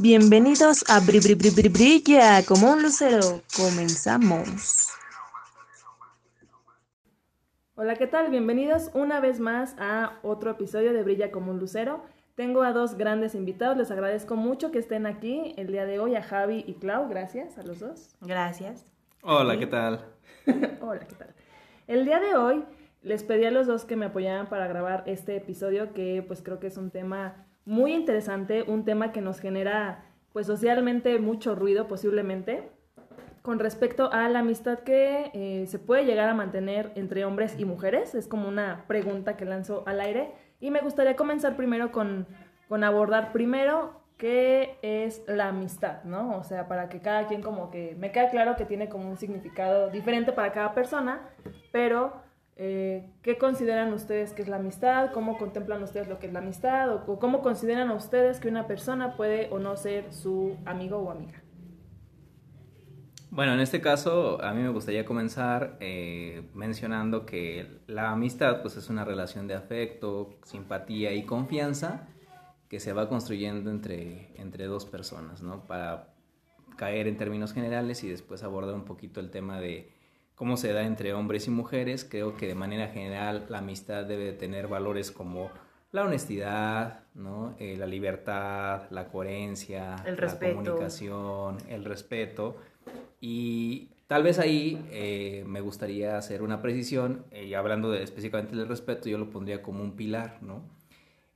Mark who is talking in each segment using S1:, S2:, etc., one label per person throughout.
S1: Bienvenidos a Bri Bri Bri Bri Brilla como un lucero. Comenzamos.
S2: Hola, ¿qué tal? Bienvenidos una vez más a otro episodio de Brilla como un lucero. Tengo a dos grandes invitados, les agradezco mucho que estén aquí el día de hoy, a Javi y Clau, gracias a los dos.
S3: Gracias.
S4: Hola, ¿qué tal?
S2: Hola, ¿qué tal? El día de hoy les pedí a los dos que me apoyaran para grabar este episodio que pues creo que es un tema muy interesante, un tema que nos genera pues socialmente mucho ruido posiblemente con respecto a la amistad que eh, se puede llegar a mantener entre hombres y mujeres. Es como una pregunta que lanzo al aire y me gustaría comenzar primero con, con abordar primero qué es la amistad, ¿no? O sea, para que cada quien como que me queda claro que tiene como un significado diferente para cada persona, pero eh, ¿Qué consideran ustedes que es la amistad? ¿Cómo contemplan ustedes lo que es la amistad? ¿O, cómo consideran ustedes que una persona puede o no ser su amigo o amiga?
S4: Bueno, en este caso a mí me gustaría comenzar eh, mencionando que la amistad pues es una relación de afecto, simpatía y confianza que se va construyendo entre, entre dos personas, ¿no? Para caer en términos generales y después abordar un poquito el tema de cómo se da entre hombres y mujeres. Creo que de manera general la amistad debe tener valores como la honestidad, ¿no? Eh, la libertad, la coherencia, la comunicación, el respeto. Y tal vez ahí eh, me gustaría hacer una precisión, eh, y hablando de, específicamente del respeto, yo lo pondría como un pilar, ¿no?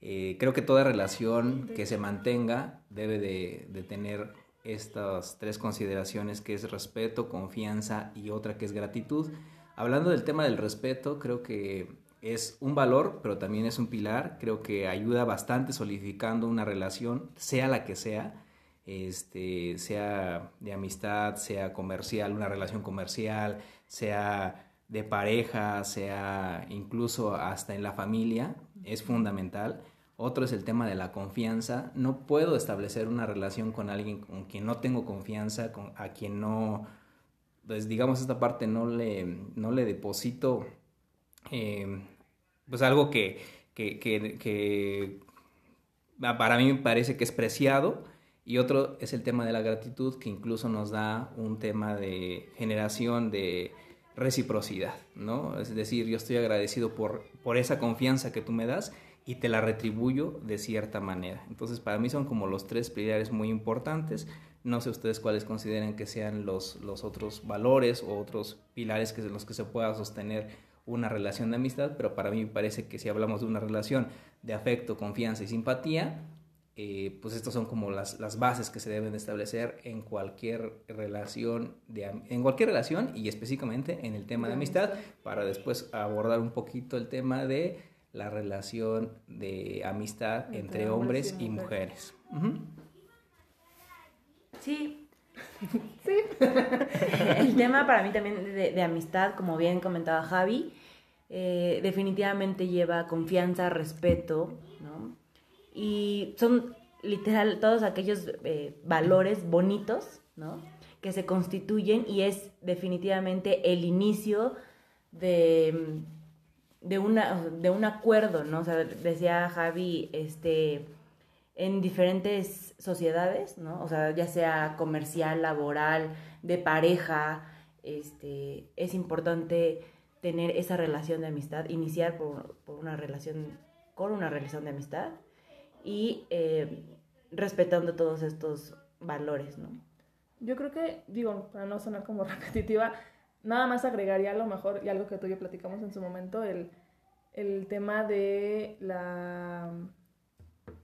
S4: creo que toda relación que se mantenga debe de, de tener estas tres consideraciones que es respeto, confianza y otra que es gratitud. Hablando del tema del respeto, creo que es un valor, pero también es un pilar. Creo que ayuda bastante solidificando una relación, sea la que sea, este, sea de amistad, sea comercial, una relación comercial, sea de pareja, sea incluso hasta en la familia, es fundamental. Otro es el tema de la confianza. No puedo establecer una relación con alguien con quien no tengo confianza, con, a quien no, pues digamos esta parte no le, no le deposito, em, pues algo que, que, que, que para mí me parece que es preciado. Y otro es el tema de la gratitud, que incluso nos da un tema de generación de reciprocidad, ¿no? Es decir, yo estoy agradecido por, por esa confianza que tú me das y te la retribuyo de cierta manera. Entonces, para mí son como los tres pilares muy importantes. No sé ustedes cuáles consideren que sean los, los otros valores o otros pilares que, en los que se pueda sostener una relación de amistad, pero para mí me parece que si hablamos de una relación de afecto, confianza y simpatía, eh, pues estas son como las, las, bases que se deben de establecer en cualquier relación de, en cualquier relación y específicamente en el tema de amistad para después abordar un poquito el tema de la relación de amistad entre, hombres, y, mujeres.
S3: Sí. sí. El tema para mí también de, amistad, como bien comentaba Javi, eh, definitivamente lleva confianza, respeto, ¿no? Y son literal todos aquellos eh, valores bonitos, ¿no? Que se constituyen y es definitivamente el inicio de de, una, de un acuerdo, ¿no? O sea, decía Javi, este, en diferentes sociedades, ¿no? O sea, ya sea comercial, laboral, de pareja, este, es importante tener esa relación de amistad, iniciar por, una relación, con una relación de amistad y eh, respetando todos estos valores, ¿no?
S2: Yo creo que, digo, para no sonar como repetitiva, Nada más agregaría a lo mejor, y algo que tú y yo platicamos en su momento, el, el tema de la,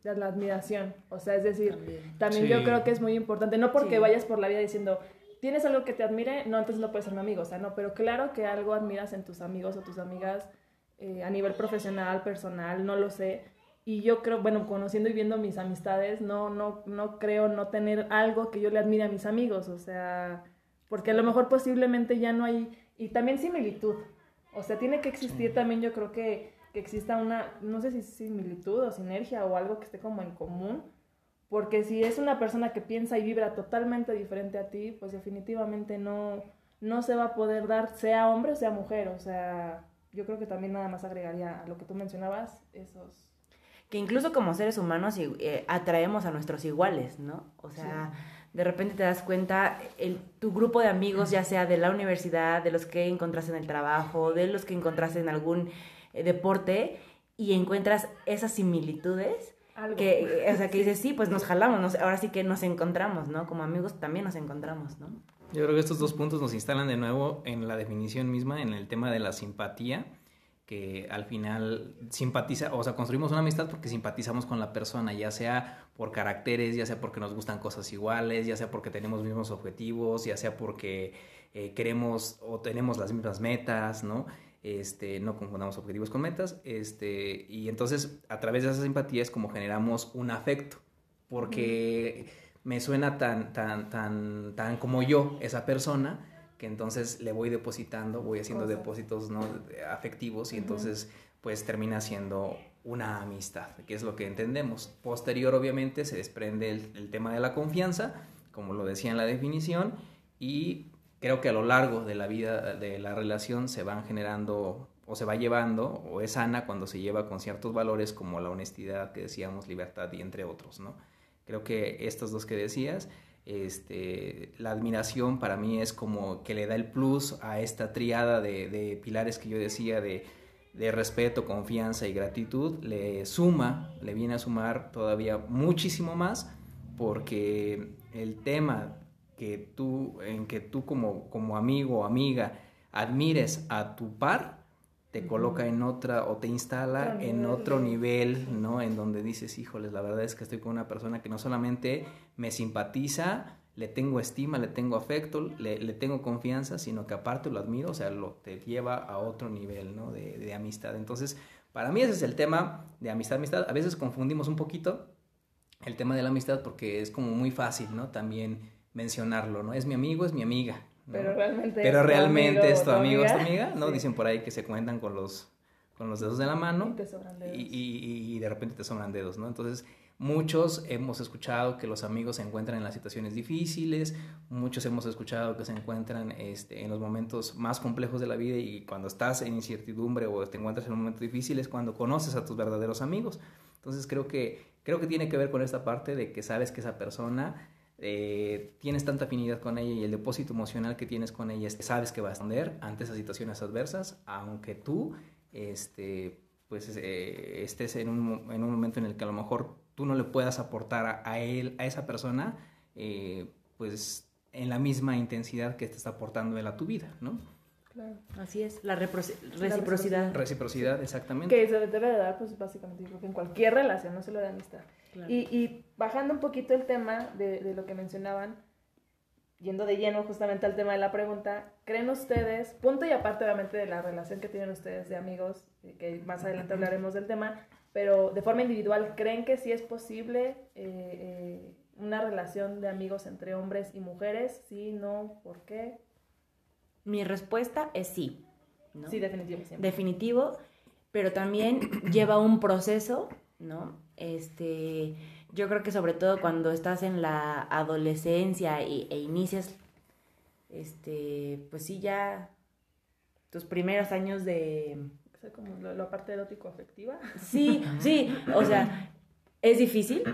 S2: de la admiración. O sea, es decir, también, yo creo que es muy importante, no porque vayas por la vida diciendo, tienes algo que te admire, no, entonces no puedes ser mi amigo, o sea, no, pero claro que algo admiras en tus amigos o tus amigas eh, a nivel profesional, personal, no lo sé. Y yo creo, bueno, conociendo y viendo mis amistades, no, no, no creo no tener algo que yo le admire a mis amigos, o sea, porque a lo mejor posiblemente ya no hay, y también similitud, o sea, tiene que existir también yo creo que, que exista una, no sé si similitud o sinergia o algo que esté como en común, porque si es una persona que piensa y vibra totalmente diferente a ti, pues definitivamente no, no se va a poder dar, sea hombre o sea mujer, o sea, yo creo que también nada más agregaría a lo que tú mencionabas, esos
S3: que incluso como seres humanos eh, atraemos a nuestros iguales, ¿no? O sea, de repente te das cuenta, el, tu grupo de amigos, ya sea de la universidad, de los que encontraste en el trabajo, de los que encontraste en algún eh, deporte, y encuentras esas similitudes. Que, o sea, que dices, sí, pues nos jalamos, ahora sí que nos encontramos, ¿no? Como amigos también nos encontramos, ¿no?
S4: Yo creo que estos dos puntos nos instalan de nuevo en la definición misma, en el tema de la simpatía, que al final simpatiza, o sea, construimos una amistad porque simpatizamos con la persona, ya sea por caracteres, ya sea porque nos gustan cosas iguales, ya sea porque tenemos mismos objetivos, ya sea porque eh, queremos o tenemos las mismas metas, ¿no? Este, no confundamos objetivos con metas, este, y entonces a través de esa simpatía es como generamos un afecto, porque me suena tan, tan, tan, tan como yo, esa persona, que entonces le voy depositando, voy haciendo depósitos ¿no? afectivos y entonces pues termina siendo una amistad, que es lo que entendemos. Posterior obviamente se desprende el, tema de la confianza, como lo decía en la definición, y creo que a lo largo de la vida de la relación se van generando o se va llevando o es sana cuando se lleva con ciertos valores como la honestidad que decíamos, libertad y entre otros, ¿no? Creo que estos dos que decías, este, la admiración para mí es como que le da el plus a esta triada de, pilares que yo decía de, respeto, confianza y gratitud, le suma, le viene a sumar todavía muchísimo más porque el tema que tú, en que tú como, como amigo o amiga admires a tu par, te coloca en otra o te instala en otro nivel, ¿no? En donde dices, híjoles, la verdad es que estoy con una persona que no solamente me simpatiza, le tengo estima, le tengo afecto, le, tengo confianza, sino que aparte lo admiro, o sea, lo te lleva a otro nivel, ¿no? De, de amistad. Entonces, para mí ese es el tema de amistad, amistad. A veces confundimos un poquito el tema de la amistad porque es como muy fácil, ¿no? También mencionarlo, ¿no? Es mi amigo, es mi amiga,
S2: pero realmente,
S4: Pero es, realmente tu es tu amigo, es tu amiga, ¿no? Dicen por ahí que se cuentan con los, con los dedos de la mano.
S2: Y te sobran dedos.
S4: Y, de repente te sobran dedos, ¿no? Entonces, muchos hemos escuchado que los amigos se encuentran en las situaciones difíciles, muchos hemos escuchado que se encuentran este, en los momentos más complejos de la vida y cuando estás en incertidumbre o te encuentras en un momento difícil es cuando conoces a tus verdaderos amigos. Entonces, creo que, creo que tiene que ver con esta parte de que sabes que esa persona eh, tienes tanta afinidad con ella y el depósito emocional que tienes con ella, sabes que va a responder ante esas situaciones adversas, aunque tú este, pues, eh, estés en un, en un, momento en el que a lo mejor tú no le puedas aportar a, él, a esa persona, eh, pues en la misma intensidad que te está aportando él a tu vida, ¿no?
S3: Claro. Así es, la, reciprocidad.
S4: Reciprocidad, exactamente.
S2: Que se debe de dar, pues básicamente, en cualquier relación, no solo de amistad. Y, bajando un poquito el tema de, lo que mencionaban, yendo de lleno justamente al tema de la pregunta, ¿creen ustedes, punto y aparte obviamente de la relación que tienen ustedes de amigos, eh, que más adelante hablaremos del tema, pero de forma individual, ¿creen que sí es posible eh, eh, una relación de amigos entre hombres y mujeres? Sí, no, ¿por qué?
S3: Mi respuesta es sí.
S2: Sí, definitivo.
S3: Definitivo, pero también lleva un proceso, ¿no? Este, yo creo que sobre todo cuando estás en la adolescencia y, e inicias, este, pues sí, ya tus primeros años de...
S2: O sea, como la parte erótico-afectiva.
S3: Sí, sí, o sea, es difícil,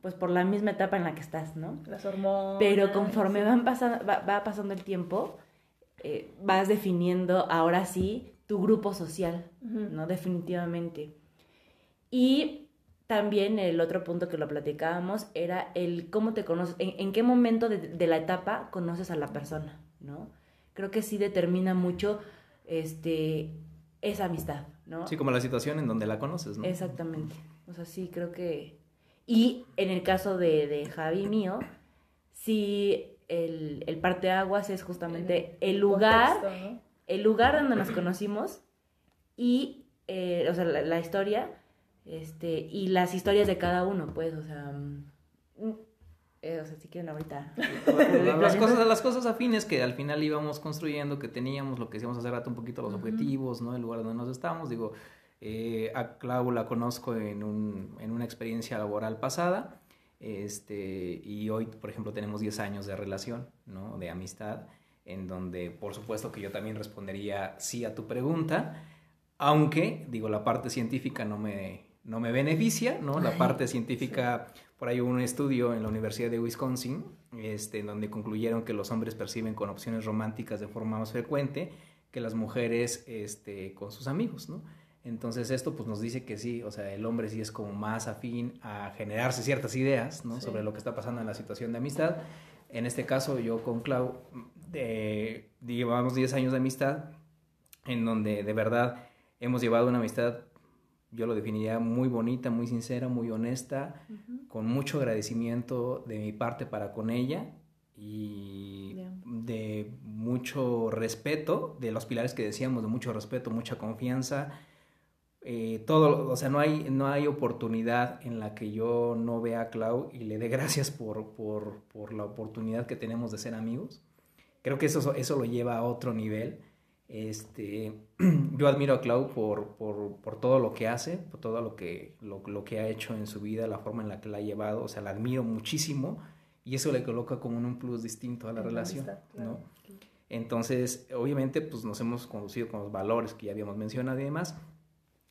S3: pues por la misma etapa en la que estás, ¿no?
S2: Las hormonas.
S3: Pero conforme van pasando, va, pasando el tiempo, eh, vas definiendo ahora sí tu grupo social, ¿no? Definitivamente. Y también el otro punto que lo platicábamos era el cómo te conoces, en, qué momento de, la etapa conoces a la persona, ¿no? Creo que sí determina mucho este, esa amistad, ¿no?
S4: Sí, como la situación en donde la conoces, ¿no?
S3: Exactamente. O sea, sí, creo que... Y en el caso de, de Javi mío, sí, el, el parteaguas es justamente el, lugar, el lugar donde nos conocimos y, eh, o sea, la historia este, y las historias de cada uno, pues, o sea, mm, eh, o sea, si quieren ahorita.
S4: las, cosas, las cosas afines que al final íbamos construyendo, que teníamos, lo que decíamos hace rato, un poquito los objetivos, ¿no? El lugar donde nos estamos, digo, eh, a Clau la conozco en, un, en una experiencia laboral pasada, este, y hoy, por ejemplo, tenemos 10 años de relación, ¿no? De amistad, en donde, por supuesto, que yo también respondería sí a tu pregunta, aunque, digo, la parte científica no me, no me beneficia, ¿no? La parte científica, por ahí hubo un estudio en la Universidad de Wisconsin, este, en donde concluyeron que los hombres perciben con opciones románticas de forma más frecuente que las mujeres este, con sus amigos, ¿no? Entonces esto pues nos dice que sí, o sea, el hombre sí es como más afín a generarse ciertas ideas, ¿no? Sobre lo que está pasando en la situación de amistad. En este caso yo con Clau eh, llevamos 10 años de amistad en donde de verdad hemos llevado una amistad, yo lo definiría muy bonita, muy sincera, muy honesta, con mucho agradecimiento de mi parte para con ella y de mucho respeto, de los pilares que decíamos, de mucho respeto, mucha confianza. Eh, todo, o sea, no hay, no hay oportunidad en la que yo no vea a Clau y le dé gracias por, por, por la oportunidad que tenemos de ser amigos. Creo que eso, eso lo lleva a otro nivel este, yo admiro a Clau por, por, por, todo lo que hace, por todo lo que, lo, lo, que ha hecho en su vida, la forma en la que la ha llevado, o sea, la admiro muchísimo y eso le coloca como un plus distinto a la relación, ¿no? Entonces, obviamente, pues nos hemos conducido con los valores que ya habíamos mencionado y demás.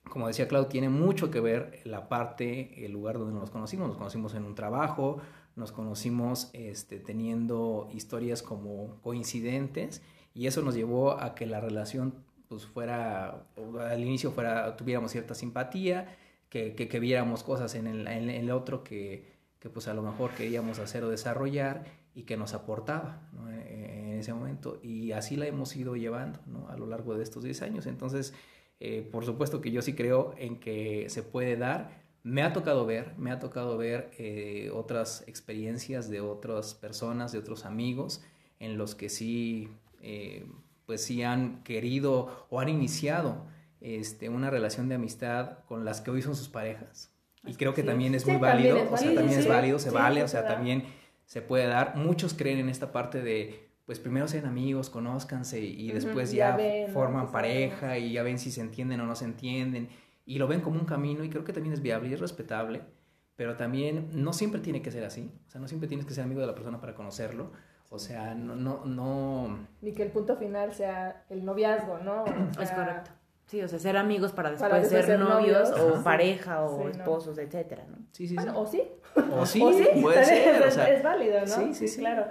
S4: Como decía Clau, tiene mucho que ver la parte, el lugar donde nos conocimos. Nos conocimos en un trabajo, nos conocimos este, teniendo historias como coincidentes y eso nos llevó a que la relación pues fuera, al inicio fuera, tuviéramos cierta simpatía, que, que, viéramos cosas en el, en el otro que, que, pues a lo mejor queríamos hacer o desarrollar y que nos aportaba e, en ese momento. Y así la hemos ido llevando ¿no? a lo largo de estos 10 años. Entonces, eh, por supuesto que yo sí creo en que se puede dar. Me ha tocado ver, me ha tocado ver eh, otras experiencias de otras personas, de otros amigos, en los que sí eh, pues sí han querido o han iniciado este, una relación de amistad con las que hoy son sus parejas. Y creo que también es muy válido, o sea, también es válido, se vale, o sea, también se puede dar. Muchos creen en esta parte de, pues primero sean amigos, conózcanse y, después ya, forman pareja y ya ven si se entienden o no se entienden y lo ven como un camino y creo que también es viable y es respetable, pero también no siempre tiene que ser así, o sea, no siempre tienes que ser amigo de la persona para conocerlo o sea, no, no, no...
S2: Ni que el punto final sea el noviazgo, ¿no?
S3: es correcto. Sí, o sea, ser amigos para después, ser, novios, o pareja o esposos, etcétera, ¿no?
S2: Sí, sí, sí. o sí.
S4: O sí, puede ser.
S2: Es, es válido, ¿no? Sí, sí, sí. Claro.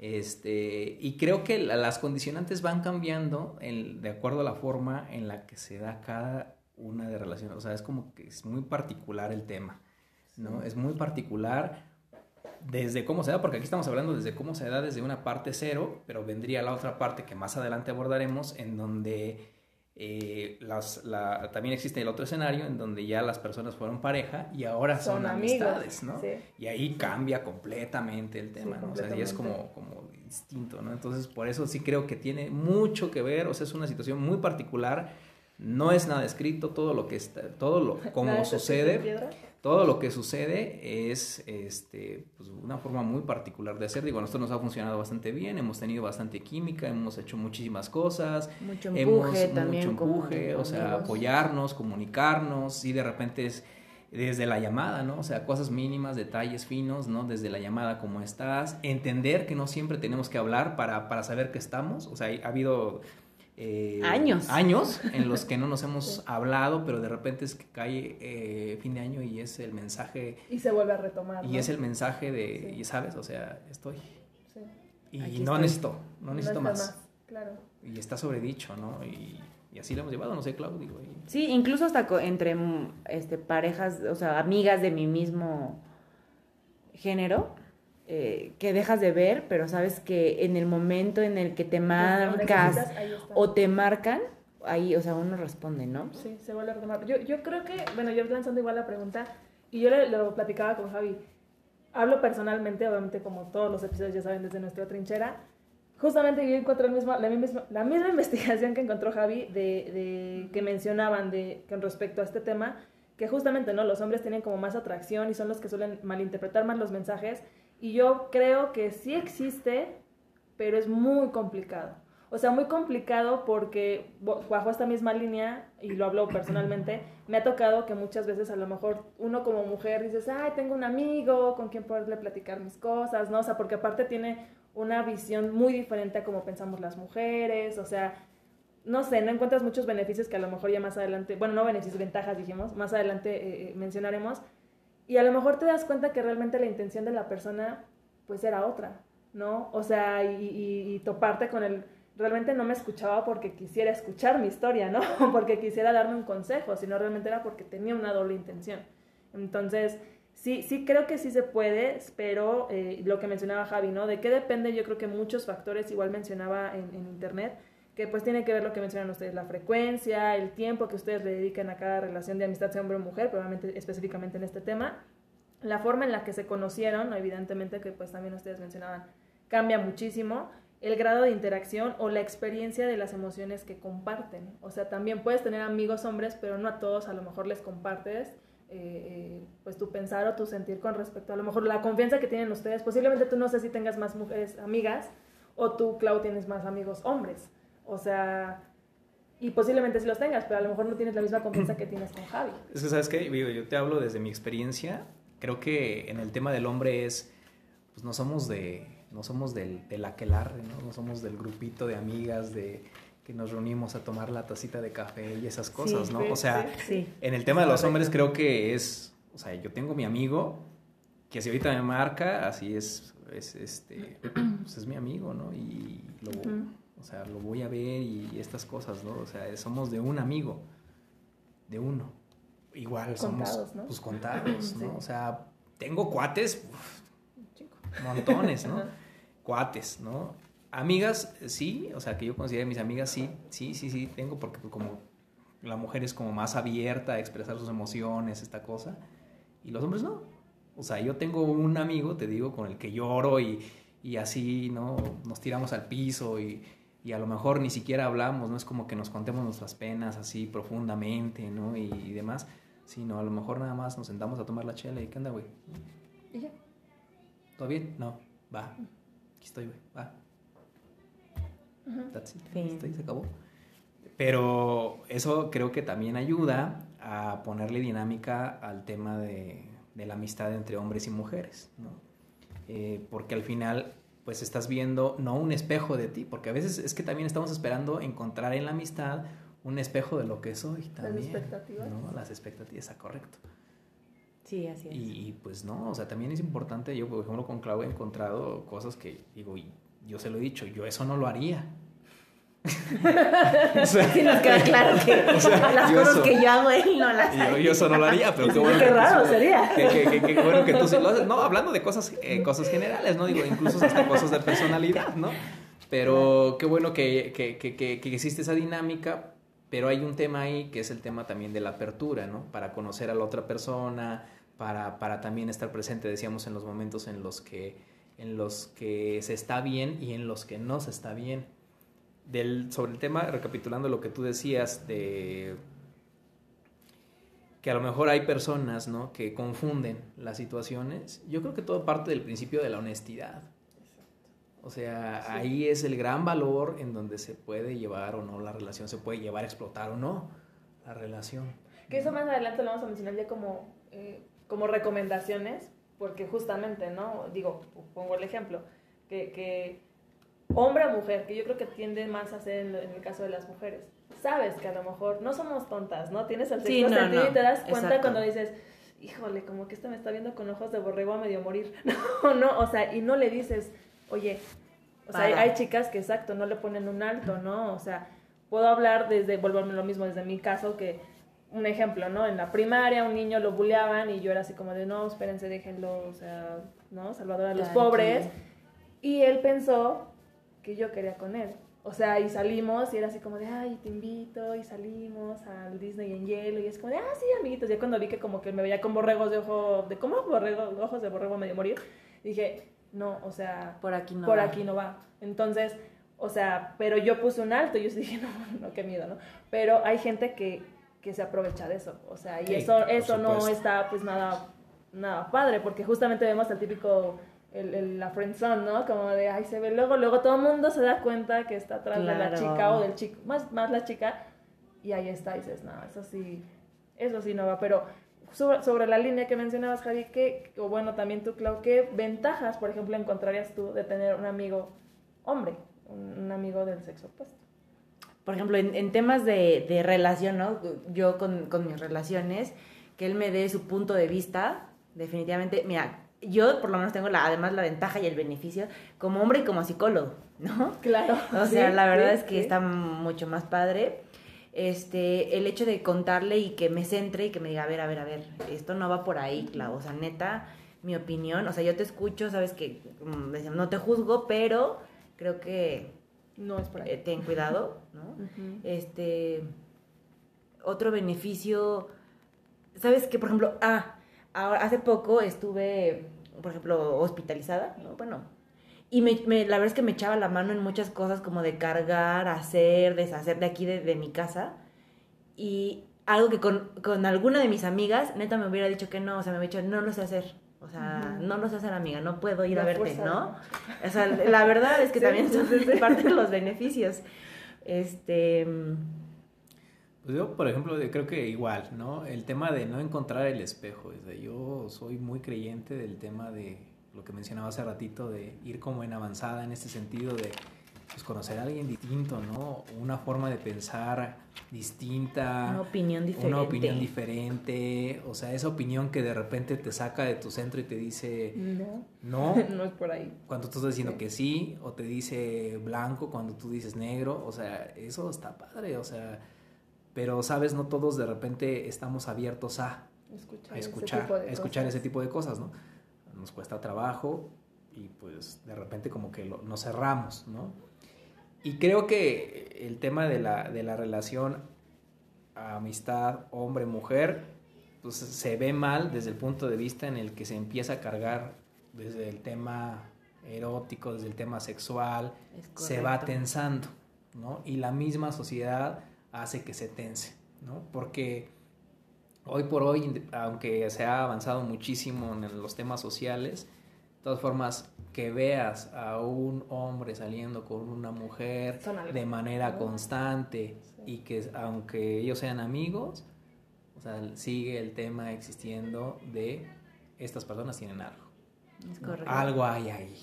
S4: Este, y creo que las condicionantes van cambiando de acuerdo a la forma en la que se da cada una de relaciones. O sea, es como que es muy particular el tema, ¿no? Es muy particular desde cómo se da, porque aquí estamos hablando desde cómo se da desde una parte cero, pero vendría la otra parte que más adelante abordaremos, en donde eh, las, la, también existe el otro escenario, en donde ya las personas fueron pareja y ahora son, amistades, ¿no? Y ahí cambia completamente el tema, ¿no? O sea, y es como, como distinto, ¿no? Entonces, por eso sí creo que tiene mucho que ver, o sea, es una situación muy particular, no es nada escrito, todo lo que está, todo lo, como sucede todo lo que sucede es este, pues, una forma muy particular de hacer. Digo, a nosotros nos ha funcionado bastante bien, hemos tenido bastante química, hemos hecho muchísimas cosas.
S3: Mucho empuje
S4: hemos,
S3: también.
S4: Mucho empuje, o sea, apoyarnos, comunicarnos y de repente es desde la llamada, ¿no? O sea, cosas mínimas, detalles finos, ¿no? Desde la llamada, ¿cómo estás? Entender que no siempre tenemos que hablar para, para saber que estamos. O sea, ha habido
S3: eh, años.
S4: Años en los que no nos hemos hablado, pero de repente es que cae eh, fin de año y es el mensaje.
S2: Y se vuelve a retomar.
S4: Y es el mensaje de, y sabes, o sea, estoy. Sí. Y no necesito, no necesito más.
S2: Claro.
S4: Y está sobredicho, ¿no? Y, y, así lo hemos llevado, no sé, Claudio.
S3: Sí, incluso hasta entre este, parejas, o sea, amigas de mi mismo género eh, que dejas de ver, pero sabes que en el momento en el que te marcas o te marcan, ahí, o sea, uno responde, ¿no?
S2: Sí, se vuelve a retomar. Yo, yo creo que, bueno, yo lanzando igual la pregunta, y yo lo platicaba con Javi, hablo personalmente, obviamente como todos los episodios ya saben desde nuestra trinchera, justamente yo encontré el mismo, la, misma, la misma investigación que encontró Javi de, de, que mencionaban de, con respecto a este tema, que justamente no los hombres tienen como más atracción y son los que suelen malinterpretar más los mensajes y yo creo que sí existe, pero es muy complicado. O sea, muy complicado porque bajo esta misma línea, y lo hablo personalmente, me ha tocado que muchas veces a lo mejor uno como mujer dices, ay, tengo un amigo con quien poderle platicar mis cosas, ¿no? O sea, porque aparte tiene una visión muy diferente a cómo pensamos las mujeres, o sea, no sé, no encuentras muchos beneficios que a lo mejor ya más adelante, bueno, no beneficios, ventajas dijimos, más adelante eh, mencionaremos, y a lo mejor te das cuenta que realmente la intención de la persona pues era otra, ¿no? O sea, y, toparte con el realmente no me escuchaba porque quisiera escuchar mi historia, ¿no? porque quisiera darme un consejo, sino realmente era porque tenía una doble intención. Entonces, sí, sí creo que sí se puede, pero eh, lo que mencionaba Javi, ¿no? ¿De qué depende? Yo creo que muchos factores, igual mencionaba en, Internet, que pues tiene que ver lo que mencionan ustedes, la frecuencia, el tiempo que ustedes le dedican a cada relación de amistad, sea hombre o mujer, probablemente específicamente en este tema, la forma en la que se conocieron, evidentemente que pues también ustedes mencionaban, cambia muchísimo, el grado de interacción o la experiencia de las emociones que comparten. O sea, también puedes tener amigos hombres, pero no a todos a lo mejor les compartes eh, eh, pues tu pensar o tu sentir con respecto a lo mejor la confianza que tienen ustedes. Posiblemente tú no sé si tengas más mujeres amigas o tú, Clau, tienes más amigos hombres. O sea, y posiblemente sí los tengas, pero a lo mejor no tienes la misma confianza que tienes con Javi.
S4: Es que, ¿sabes qué? Yo te hablo desde mi experiencia. Creo que en el tema del hombre es, pues no somos de no somos del, del aquelarre, ¿no? no somos del grupito de amigas de que nos reunimos a tomar la tacita de café y esas cosas, ¿no? O sea, en el tema de los hombres creo que es, o sea, yo tengo mi amigo que si ahorita me marca, así es, es este, pues es mi amigo, ¿no? Y lo, o sea, lo voy a ver y estas cosas, ¿no? O sea, somos de un amigo, de uno. Igual somos, ¿no? pues contados, ¿no? O sea, tengo cuates, montones, ¿no? Cuates, ¿no? Amigas, sí, o sea, que yo considero mis amigas, sí, sí, sí, sí, tengo, porque pues, como la mujer es como más abierta a expresar sus emociones, esta cosa, y los hombres no. O sea, yo tengo un amigo, te digo, con el que lloro y, y así, ¿no? Nos tiramos al piso y, y, a lo mejor ni siquiera hablamos, no es como que nos contemos nuestras penas así profundamente, ¿no? Y, y demás, sino a lo mejor nada más nos sentamos a tomar la chela y ¿qué onda, güey? Y ya. ¿Todo bien? No, va. Aquí estoy, güey, va. That's it. se acabó. Pero eso creo que también ayuda a ponerle dinámica al tema de, la amistad entre hombres y mujeres, ¿no? Eh, porque al final, pues estás viendo no un espejo de ti, porque a veces es que también estamos esperando encontrar en la amistad un espejo de lo que soy también. Las expectativas. ¿no? Las expectativas, correcto.
S3: Sí, así es.
S4: Y, pues no, o sea, también es importante, yo por ejemplo con Clau he encontrado cosas que digo, y yo se lo he dicho, yo eso no lo haría.
S3: O sea, sí nos queda claro que las cosas que yo hago él no las
S4: yo, yo, eso no lo haría, pero qué bueno.
S3: Qué raro sería.
S4: Qué, bueno que tú sí lo haces. No, hablando de cosas, eh, cosas generales, ¿no? Digo, incluso hasta cosas de personalidad, ¿no? Pero qué bueno que, que, que, que, existe esa dinámica, pero hay un tema ahí que es el tema también de la apertura, ¿no? Para conocer a la otra persona, para, para también estar presente, decíamos, en los momentos en los, que, en los que se está bien y en los que no se está bien. Del, sobre el tema, recapitulando lo que tú decías de que a lo mejor hay personas ¿no? que confunden las situaciones, yo creo que todo parte del principio de la honestidad. O sea, ahí es el gran valor en donde se puede llevar o no la relación, se puede llevar a explotar o no la relación.
S2: Que eso más adelante lo vamos a mencionar ya como eh, como recomendaciones, porque justamente, ¿no? Digo, pongo el ejemplo, que, que hombre o mujer, que yo creo que tiende más a ser en, el caso de las mujeres, sabes que a lo mejor no somos tontas, ¿no? Tienes el sexto sentido y te das cuenta cuando dices, híjole, como que esta me está viendo con ojos de borrego a medio morir. No, no, o sea, y no le dices, oye, o sea, hay, chicas que exacto, no le ponen un alto, ¿no? O sea, puedo hablar desde, volverme lo mismo, desde mi caso, que un ejemplo, ¿no? En la primaria un niño lo buleaban y yo era así como de, no, espérense, déjenlo, o sea, ¿no? Salvador a los pobres. Y él pensó que yo quería con él. O sea, y salimos y era así como de, ay, te invito, y salimos al Disney en hielo, y es como de, ah, sí, amiguitos. Ya cuando vi que como que me veía con borregos de ojo, de cómo borregos, ojos de borrego medio morir, dije, no, o sea,
S3: por aquí no
S2: por aquí no va. Entonces, o sea, pero yo puse un alto, y yo dije, no, no, qué miedo, ¿no? Pero hay gente que que se aprovecha de eso. O sea, y eso, eso no está pues nada, nada padre, porque justamente vemos el típico, el, la friend zone, ¿no? Como de, ay, se ve luego, luego todo el mundo se da cuenta que está atrás de la chica o del chico, más, más la chica, y ahí está, y dices, no, eso sí, eso sí no va, pero sobre, la línea que mencionabas, Javi, ¿qué, o bueno, también tú, Clau, ¿qué ventajas, por ejemplo, encontrarías tú de tener un amigo hombre, un amigo del sexo opuesto?
S3: por ejemplo, en, en temas de, de relación, ¿no? Yo con, con mis relaciones, que él me dé su punto de vista, definitivamente, mira, yo por lo menos tengo la, además la ventaja y el beneficio como hombre y como psicólogo, ¿no?
S2: Claro.
S3: O sea,
S2: Sí,
S3: la verdad
S2: sí,
S3: es que
S2: sí.
S3: está mucho más padre. Este, el hecho de contarle y que me centre y que me diga, a ver, a ver, a ver, esto no va por ahí, Clau. O sea, neta, mi opinión, o sea, yo te escucho, sabes que mm, no te juzgo, pero creo que
S2: No es por ahí.
S3: eh, ten cuidado, ¿no? Este, otro beneficio, ¿sabes que Por ejemplo, ah, ahora, hace poco estuve, por ejemplo, hospitalizada, ¿no? Bueno, y me, me- la verdad es que me echaba la mano en muchas cosas como de cargar, hacer, deshacer de aquí, de, de mi casa. Y algo que con, con alguna de mis amigas, neta me hubiera dicho que no, o sea, me hubiera dicho, no lo sé hacer. O sea, no lo sé hacer, amiga, no puedo ir a verte, ¿no? O sea, la verdad es que
S2: Sí,
S3: también
S2: sí,
S3: son
S2: sí, sí.
S3: parte de los beneficios. Este,
S4: Pues yo, por ejemplo, creo que igual, ¿no? El tema de no encontrar el espejo. o sea, yo soy muy creyente del tema de lo que mencionaba hace ratito, de ir como en avanzada en este sentido de pues, conocer a alguien distinto, ¿no? Una forma de pensar distinta.
S3: una opinión diferente.
S4: Una opinión diferente, o sea, esa opinión que de repente te saca de tu centro y te dice
S2: No,
S4: no,
S2: no es por ahí.
S4: cuando tú estás diciendo
S2: Sí.
S4: que sí, o te dice blanco cuando tú dices negro, o sea, eso está padre, o sea, pero sabes, no todos de repente estamos abiertos a,
S2: Escuchar,
S4: a
S2: ese
S4: escuchar,
S2: tipo de
S4: escuchar
S2: cosas.
S4: ese tipo de cosas, ¿no? Nos cuesta trabajo y pues de repente como que lo- nos cerramos, ¿no? Y creo que el tema de la, de la relación amistad hombre-mujer, pues se ve mal desde el punto de vista en el que se empieza a cargar desde el tema erótico, desde el tema sexual, se va tensando, ¿no? Y la misma sociedad hace que se tense, ¿no? Porque hoy por hoy, aunque se ha avanzado muchísimo en los temas sociales, de todas formas, que veas a un hombre saliendo con una mujer de manera constante
S2: Sí.
S4: y que aunque ellos sean amigos, o sea, sigue el tema existiendo de estas personas tienen algo.
S3: Es
S4: ¿no? Algo hay ahí.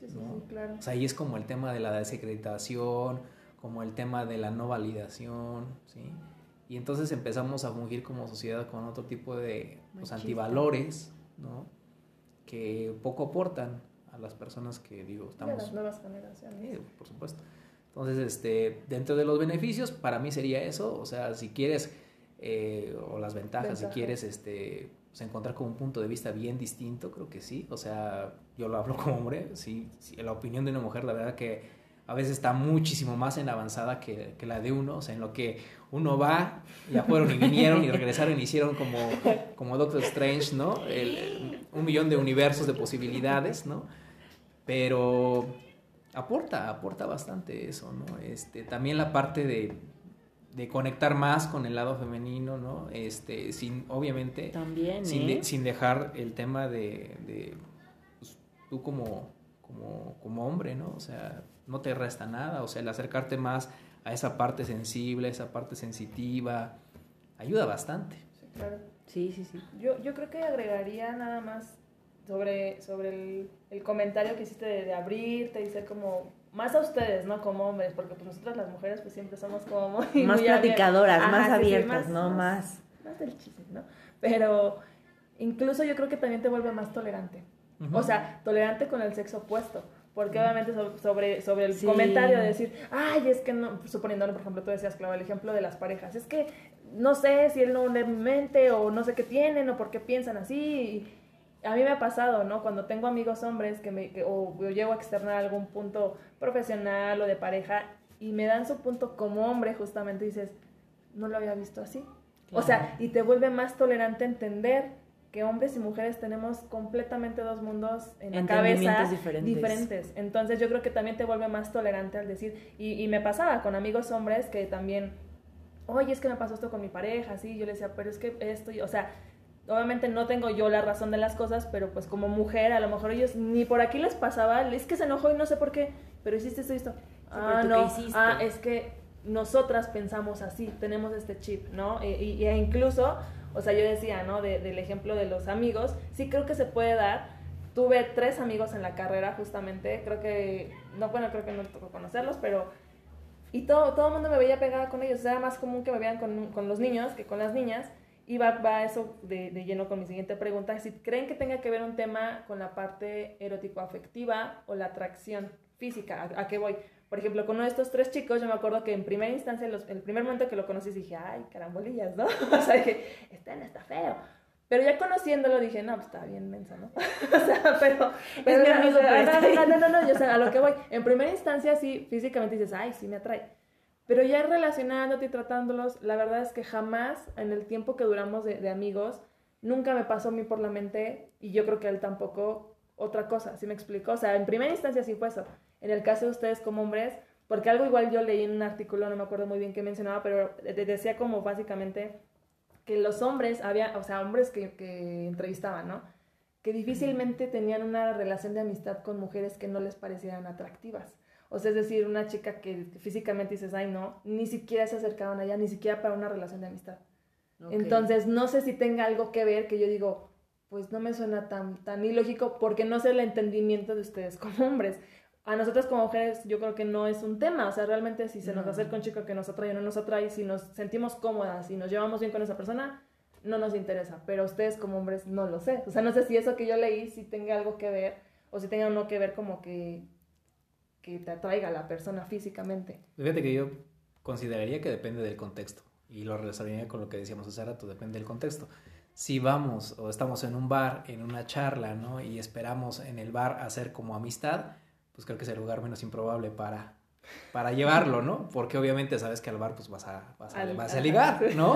S2: Sí, sí,
S4: ¿no?
S2: sí, claro.
S4: O sea, ahí es como el tema de la desacreditación, como el tema de la no validación, ¿sí? Y entonces empezamos a fungir como sociedad con otro tipo de pues, antivalores, ¿no? Que poco aportan a las personas que, digo,
S2: De
S4: estamos...
S2: las nuevas generaciones.
S4: Sí, por supuesto. Entonces, este, dentro de los beneficios, para mí sería eso, o sea, si quieres, eh, o las ventajas, si
S2: Ventajas.
S4: quieres, este, pues, encontrar como un punto de vista bien distinto, creo que sí, o sea, yo lo hablo como hombre, sí, sí, la opinión de una mujer, la verdad que a veces está muchísimo más en avanzada que, que la de uno, o sea, en lo que uno va, ya fueron y vinieron y regresaron y hicieron como, como Doctor Strange, ¿no? El- el- un millón de universos de posibilidades, ¿no? Pero aporta, aporta bastante eso, ¿no? Este, también la parte de, de conectar más con el lado femenino, ¿no? Este, sin, obviamente,
S3: También,
S4: sin,
S3: ¿eh?
S4: de- sin dejar el tema de, de, pues, tú como, como, como hombre, ¿no? O sea, no te resta nada, o sea, el acercarte más a esa parte sensible, esa parte sensitiva, ayuda bastante.
S2: Sí, claro.
S3: Sí, sí, sí.
S2: Yo, yo creo que agregaría nada más sobre, sobre el, el comentario que hiciste de, de abrirte y ser como más a ustedes, ¿no? Como hombres, porque pues nosotras las mujeres pues siempre somos como muy...
S3: Más
S2: muy
S3: platicadoras,
S2: Ajá,
S3: más
S2: sí, sí,
S3: abiertas, ¿no? Más.
S2: Más del chisme, ¿no? Pero incluso yo creo que también te vuelve más tolerante. O sea, tolerante con el sexo opuesto. Porque obviamente so- sobre, sobre el
S3: Sí.
S2: comentario de decir, ay, es que no, suponiendo, por ejemplo, tú decías, claro, el ejemplo de las parejas, es que no sé si él no le mente o no sé qué tienen o por qué piensan así. A mí me ha pasado, ¿no? Cuando tengo amigos hombres que me, que- o yo llego a externar algún punto profesional o de pareja y me dan su punto como hombre, justamente dices, no lo había visto así. O sea, y te vuelve más tolerante entender que hombres y mujeres tenemos completamente dos mundos en la cabeza
S3: diferentes.
S2: diferentes. Entonces yo creo que también te vuelve más tolerante al decir, y, y me pasaba con amigos hombres que también, oye, es que me pasó esto con mi pareja, sí, yo le decía, pero es que esto, o sea, obviamente no tengo yo la razón de las cosas, pero pues como mujer, a lo mejor ellos ni por aquí les pasaba, es que se enojó y no sé por qué, pero hiciste esto y esto. ah, no, ah, es que nosotras pensamos así, tenemos este chip, ¿no? E, y, e incluso, o sea, yo decía, ¿no? De- del ejemplo de los amigos, sí creo que se puede dar. Tuve tres amigos en la carrera, justamente, creo que, no, bueno, creo que no tocó conocerlos, pero Y todo, todo el mundo me veía pegada con ellos. Era más común que me vean con, con los niños que con las niñas. Y va, va eso de, de, lleno con mi siguiente pregunta. Si creen que tenga que ver un tema con la parte erótico-afectiva o la atracción física, ¿a, a qué voy? Por ejemplo, con uno de estos tres chicos, yo me acuerdo que en primera instancia, los, el primer momento que lo conocí, dije, ay, carambolillas, ¿no? o sea, dije, este no está feo. Pero ya conociéndolo dije, no, pues está bien mensa, ¿no? o sea, pero... pero
S3: mi amigo,
S2: no, no, no, no, yo, o sea, a lo que voy. En primera instancia, sí, físicamente dices, ay, sí me atrae. Pero ya relacionándote y tratándolos, la verdad es que jamás, en el tiempo que duramos de, de amigos, nunca me pasó a mí por la mente, y yo creo que a él tampoco, otra cosa, ¿sí me explico? O sea, en primera instancia sí fue eso. En el caso de ustedes como hombres, porque algo igual yo leí en un artículo, no me acuerdo muy bien qué mencionaba, pero de- de- decía como básicamente que los hombres, había, o sea, hombres que, que entrevistaban, ¿no? Que difícilmente tenían una relación de amistad con mujeres que no les parecieran atractivas. O sea, es decir, una chica que físicamente dices, ay, no, ni siquiera se acercaban a ella, ni siquiera para una relación de amistad.
S3: Ok.
S2: Entonces, no sé si tenga algo que ver que yo digo, pues no me suena tan, tan ilógico porque no sé el entendimiento de ustedes como hombres. A nosotras como mujeres yo creo que no es un tema, o sea, realmente si se nos
S3: No.
S2: acerca un chico que nos atrae o no nos atrae, si nos sentimos cómodas, si nos llevamos bien con esa persona, no nos interesa, pero ustedes como hombres no lo sé. O sea, no sé si eso que yo leí si tenga algo que ver o si tenga o no que ver como que, que te atraiga a la persona físicamente.
S5: Fíjate que yo consideraría que depende del contexto y lo relacionaría con lo que decíamos hace rato, depende del contexto. Si vamos o estamos en un bar, en una charla, ¿no? Y esperamos en el bar hacer como amistad, pues creo que es el lugar menos improbable para, para llevarlo, ¿no? Porque obviamente sabes que al bar pues vas a, vas a, vas a ligar. ¿no?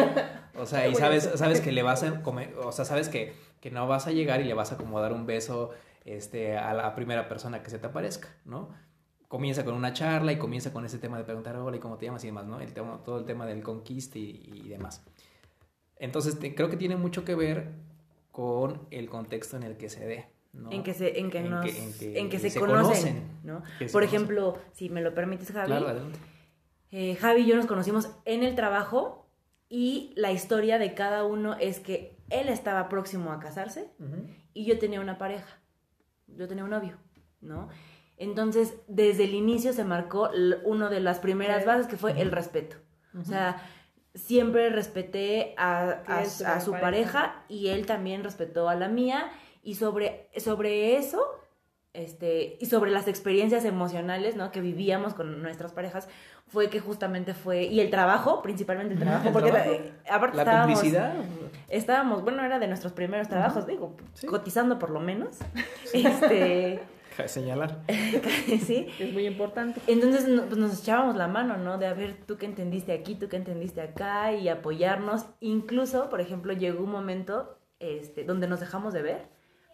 S5: O sea, y sabes, sabes que le vas a comer, o sea, sabes que, que no vas a llegar y le vas a como dar un beso este, a la primera persona que se te aparezca, ¿no? comienza con una charla y comienza con ese tema de preguntar, hola, ¿y cómo te llamas? y demás, ¿no? El tema, todo el tema del conquiste y, y demás. Entonces, te- creo que tiene mucho que ver con el contexto en el que se dé, ¿no?
S3: En que se, en que
S5: En
S3: nos,
S5: que- en que
S3: en que se,
S5: se
S3: conocen,
S5: conocen.
S3: ¿no?
S5: Se
S3: Por
S5: conocen.
S3: ejemplo, si me lo permites, Javi,
S5: Claro, adelante.
S3: eh, Javi y yo nos conocimos en el trabajo y la historia de cada uno es que él estaba próximo a casarse y yo tenía una pareja, yo tenía un novio, ¿no? Entonces, desde el inicio se marcó una de las primeras
S2: Ok.
S3: bases que fue el respeto. O sea, siempre respeté a, a- su
S2: pareja.
S3: pareja y él también respetó a la mía y sobre, sobre eso este, y sobre las experiencias emocionales ¿no? que vivíamos con nuestras parejas fue que justamente fue y el trabajo principalmente el trabajo
S5: El
S3: porque
S5: trabajo.
S3: eh, aparte
S5: La
S3: estábamos estábamos bueno era de nuestros primeros trabajos digo
S5: Sí.
S3: cotizando por lo menos este
S5: Cabe señalar.
S3: sí
S2: Es muy importante.
S3: entonces pues, nos echábamos la mano, ¿no? De a ver, tú qué entendiste aquí, tú qué entendiste acá y apoyarnos. Incluso, por ejemplo, llegó un momento este, donde nos dejamos de ver.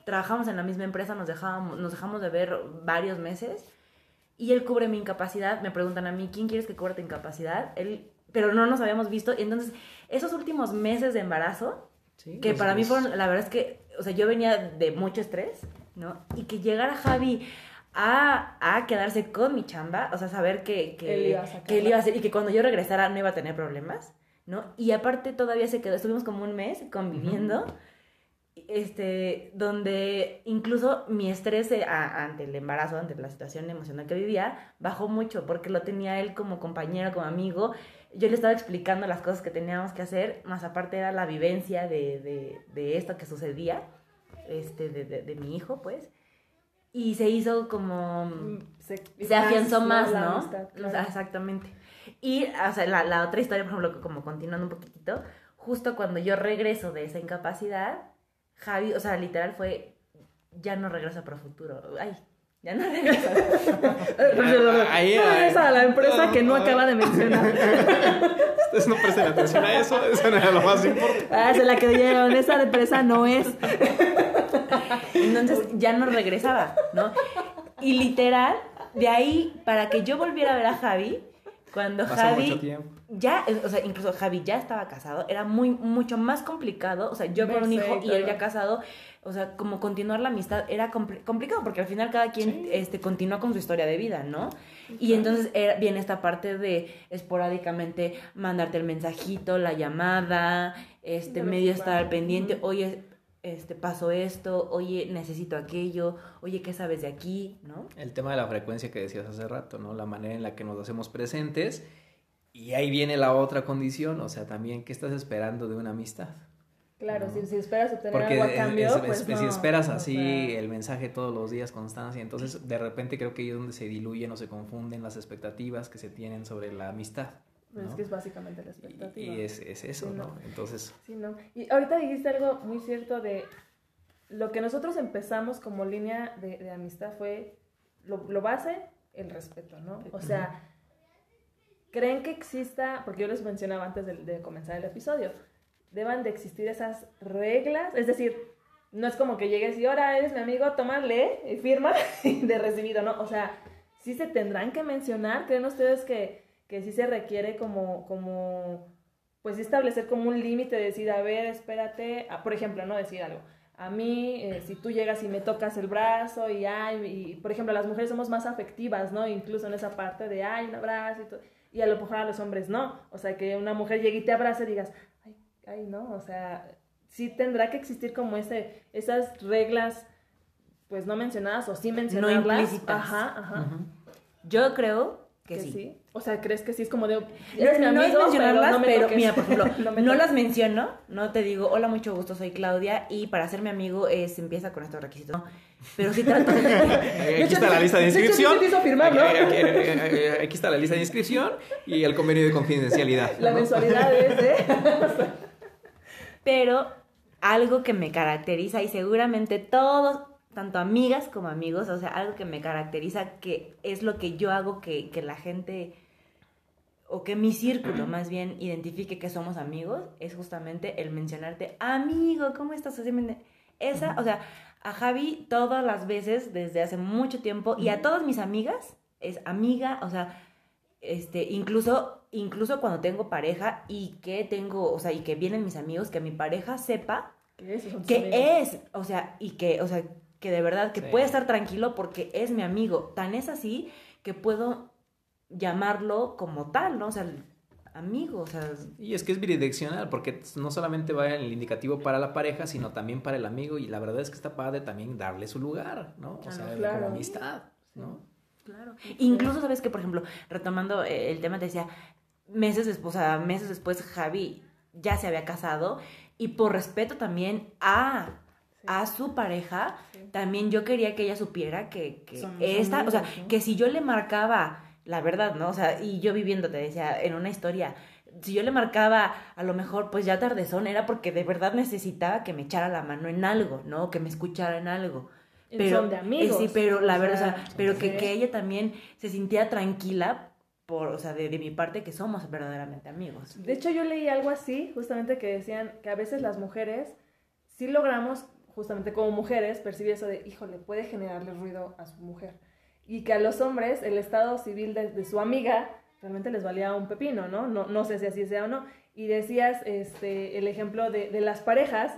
S3: Trabajamos en la misma empresa, nos, dejábamos, nos dejamos de ver varios meses y él cubre mi incapacidad. Me preguntan a mí, ¿quién quieres que cubra tu incapacidad? Él, pero no nos habíamos visto. Y entonces, esos últimos meses de embarazo,
S5: Sí,
S3: que para mí fueron, la verdad es que, o sea, yo venía de mucho estrés, ¿no? Y que llegara Javi a, a quedarse con mi chamba, o sea, saber que, que,
S2: Él iba a
S3: que él iba a hacer y que cuando yo regresara no iba a tener problemas, ¿no? Y aparte todavía se quedó, estuvimos como un mes conviviendo, este, donde incluso mi estrés eh, a- ante el embarazo, ante la situación emocional que vivía, bajó mucho porque lo tenía él como compañero, como amigo. Yo le estaba explicando las cosas que teníamos que hacer, más aparte era la vivencia de, de, de esto que sucedía, este, de, de, mi hijo, pues. Y se hizo como
S2: Se,
S3: se afianzó más, ¿no?
S2: amistad,
S3: O sea,
S2: claro.
S3: exactamente. Y, o sea, la, la otra historia, por ejemplo, como continuando un poquitito, justo cuando yo regreso de esa incapacidad, Javi, o sea, literal fue, ya no regresa para futuro. Ay, ya no regresa.
S5: Ahí,
S2: Regresa a la empresa que no acaba de mencionar.
S5: Ustedes no presten atención a eso, eso no era lo más importante.
S2: Ah, se la creyeron, esa empresa no es.
S3: Entonces ya no regresaba, ¿no? Y literal, de ahí, para que yo volviera a ver a Javi, cuando
S5: Pasó
S3: Javi
S5: mucho tiempo.
S3: ya, eh, o sea, incluso Javi ya estaba casado, era muy, mucho más complicado, o sea, yo con un hijo
S2: y
S3: él ya casado, o sea, como continuar la amistad era compli- complicado porque al final cada quien este, continúa con su historia de vida, ¿no? Y entonces era- viene esta parte de esporádicamente mandarte el mensajito, la llamada, este, medio estar al pendiente, oye, este, pasó esto, oye, necesito aquello, oye, ¿qué sabes de aquí? ¿No?
S4: El tema de la frecuencia que decías hace rato, ¿no? La manera en la que nos hacemos presentes. Y ahí viene la otra condición, o sea, también, ¿qué estás esperando de una amistad?
S2: Claro,
S4: No.
S2: si, si esperas obtener
S4: Porque
S2: algo a cambio,
S4: es-
S2: pues no,
S4: si esperas
S2: o
S4: así
S2: sea,
S4: el mensaje todos los días, constancia, entonces de repente creo que ahí es donde se diluyen o se confunden las expectativas que se tienen sobre la amistad.
S2: Pues es que es básicamente la expectativa.
S4: Y, es, es eso,
S2: Sí,
S4: ¿no?
S2: no.
S4: Entonces,
S2: Sí, ¿no? Y ahorita dijiste algo muy cierto de lo que nosotros empezamos como línea de, de amistad fue lo, lo base, el respeto, ¿no? O sea, creen que exista, porque yo les mencionaba antes de, de comenzar el episodio, deban de existir esas reglas, es decir, no es como que llegues y ahora eres mi amigo, toma, lee y firma de recibido, ¿no? O sea, sí se tendrán que mencionar, ¿creen ustedes que, que sí se requiere como, como pues establecer como un límite, decir, a ver, espérate, a- por ejemplo, no decir algo. A mí, eh, si tú llegas y me tocas el brazo y, ay, y, por ejemplo, las mujeres somos más afectivas, ¿no? Incluso en esa parte de, ay, un abrazo y todo. Y a lo mejor a los hombres no. O sea, que una mujer llegue y te abrace y digas, ay, ay, no. O sea, sí tendrá que existir como ese, esas reglas, pues no mencionadas o sí mencionarlas.
S3: implícitas.
S2: Ajá, ajá.
S3: Yo creo que,
S2: Que
S3: sí.
S2: sí. O sea, ¿crees que sí es como de, mi
S3: No, no es mencionarlas,
S2: pero, no me
S3: pero
S2: toques"?
S3: mira, por ejemplo,
S2: No
S3: las menciono, no te digo, hola, mucho gusto, soy Claudia, y para ser mi amigo es, empieza con estos requisitos. No, pero sí trato de...
S4: Aquí está la lista de
S2: hecho,
S4: inscripción.
S2: sí te hizo firmar, ¿no?
S4: Aquí, aquí- aquí- aquí está la lista de inscripción y el convenio de confidencialidad.
S2: La
S4: ¿no?
S2: mensualidad es de...
S3: Pero algo que me caracteriza y seguramente todos, tanto amigas como amigos, o sea, algo que me caracteriza, que es lo que yo hago que, que la gente, o que mi círculo más bien identifique que somos amigos, es justamente el mencionarte, amigo, ¿cómo estás? Esa, o sea, a Javi todas las veces desde hace mucho tiempo y a todas mis amigas es amiga, o sea, este, incluso, incluso cuando tengo pareja y que tengo, o sea, y que vienen mis amigos, que mi pareja sepa
S2: Que
S3: es, o sea, y que, o sea, que de verdad que
S4: Sí.
S3: puede estar tranquilo porque es mi amigo. Tan es así que puedo llamarlo como tal, ¿no? O sea, amigo, o sea,
S4: Y es que es bidireccional, porque no solamente va el indicativo para la pareja, sino también para el amigo, y la verdad es que está padre también darle su lugar, ¿no? O
S3: Ah,
S4: sea,
S2: claro.
S4: como amistad, ¿no?
S3: Claro. Incluso, ¿sabes que Por ejemplo, retomando eh, el tema, te decía, meses después, o sea, meses después Javi ya se había casado y por respeto también a,
S2: Sí.
S3: a su pareja,
S2: Sí.
S3: también yo quería que ella supiera que, que esta, o sea,
S2: amigos, ¿no?
S3: que si yo le marcaba, la verdad, ¿no? O sea, y yo viviendo, te decía, en una historia, si yo le marcaba a lo mejor pues ya tardezón, era porque de verdad necesitaba que me echara la mano en algo, ¿no? Que me escuchara en algo. Pero,
S2: son de amigos.
S3: eh, sí, pero la
S2: o
S3: verdad, o
S2: sea,
S3: pero que, que ella también se sintiera tranquila por, o sea, de, de mi parte que somos verdaderamente amigos.
S2: De hecho, yo leí algo así, justamente que decían que a veces las mujeres sí logramos, justamente como mujeres, percibir eso de, híjole, puede generarle ruido a su mujer. Y que a los hombres el estado civil de, de su amiga realmente les valía un pepino, ¿no? No, no sé si así sea o no. Y decías este, el ejemplo de, de las parejas,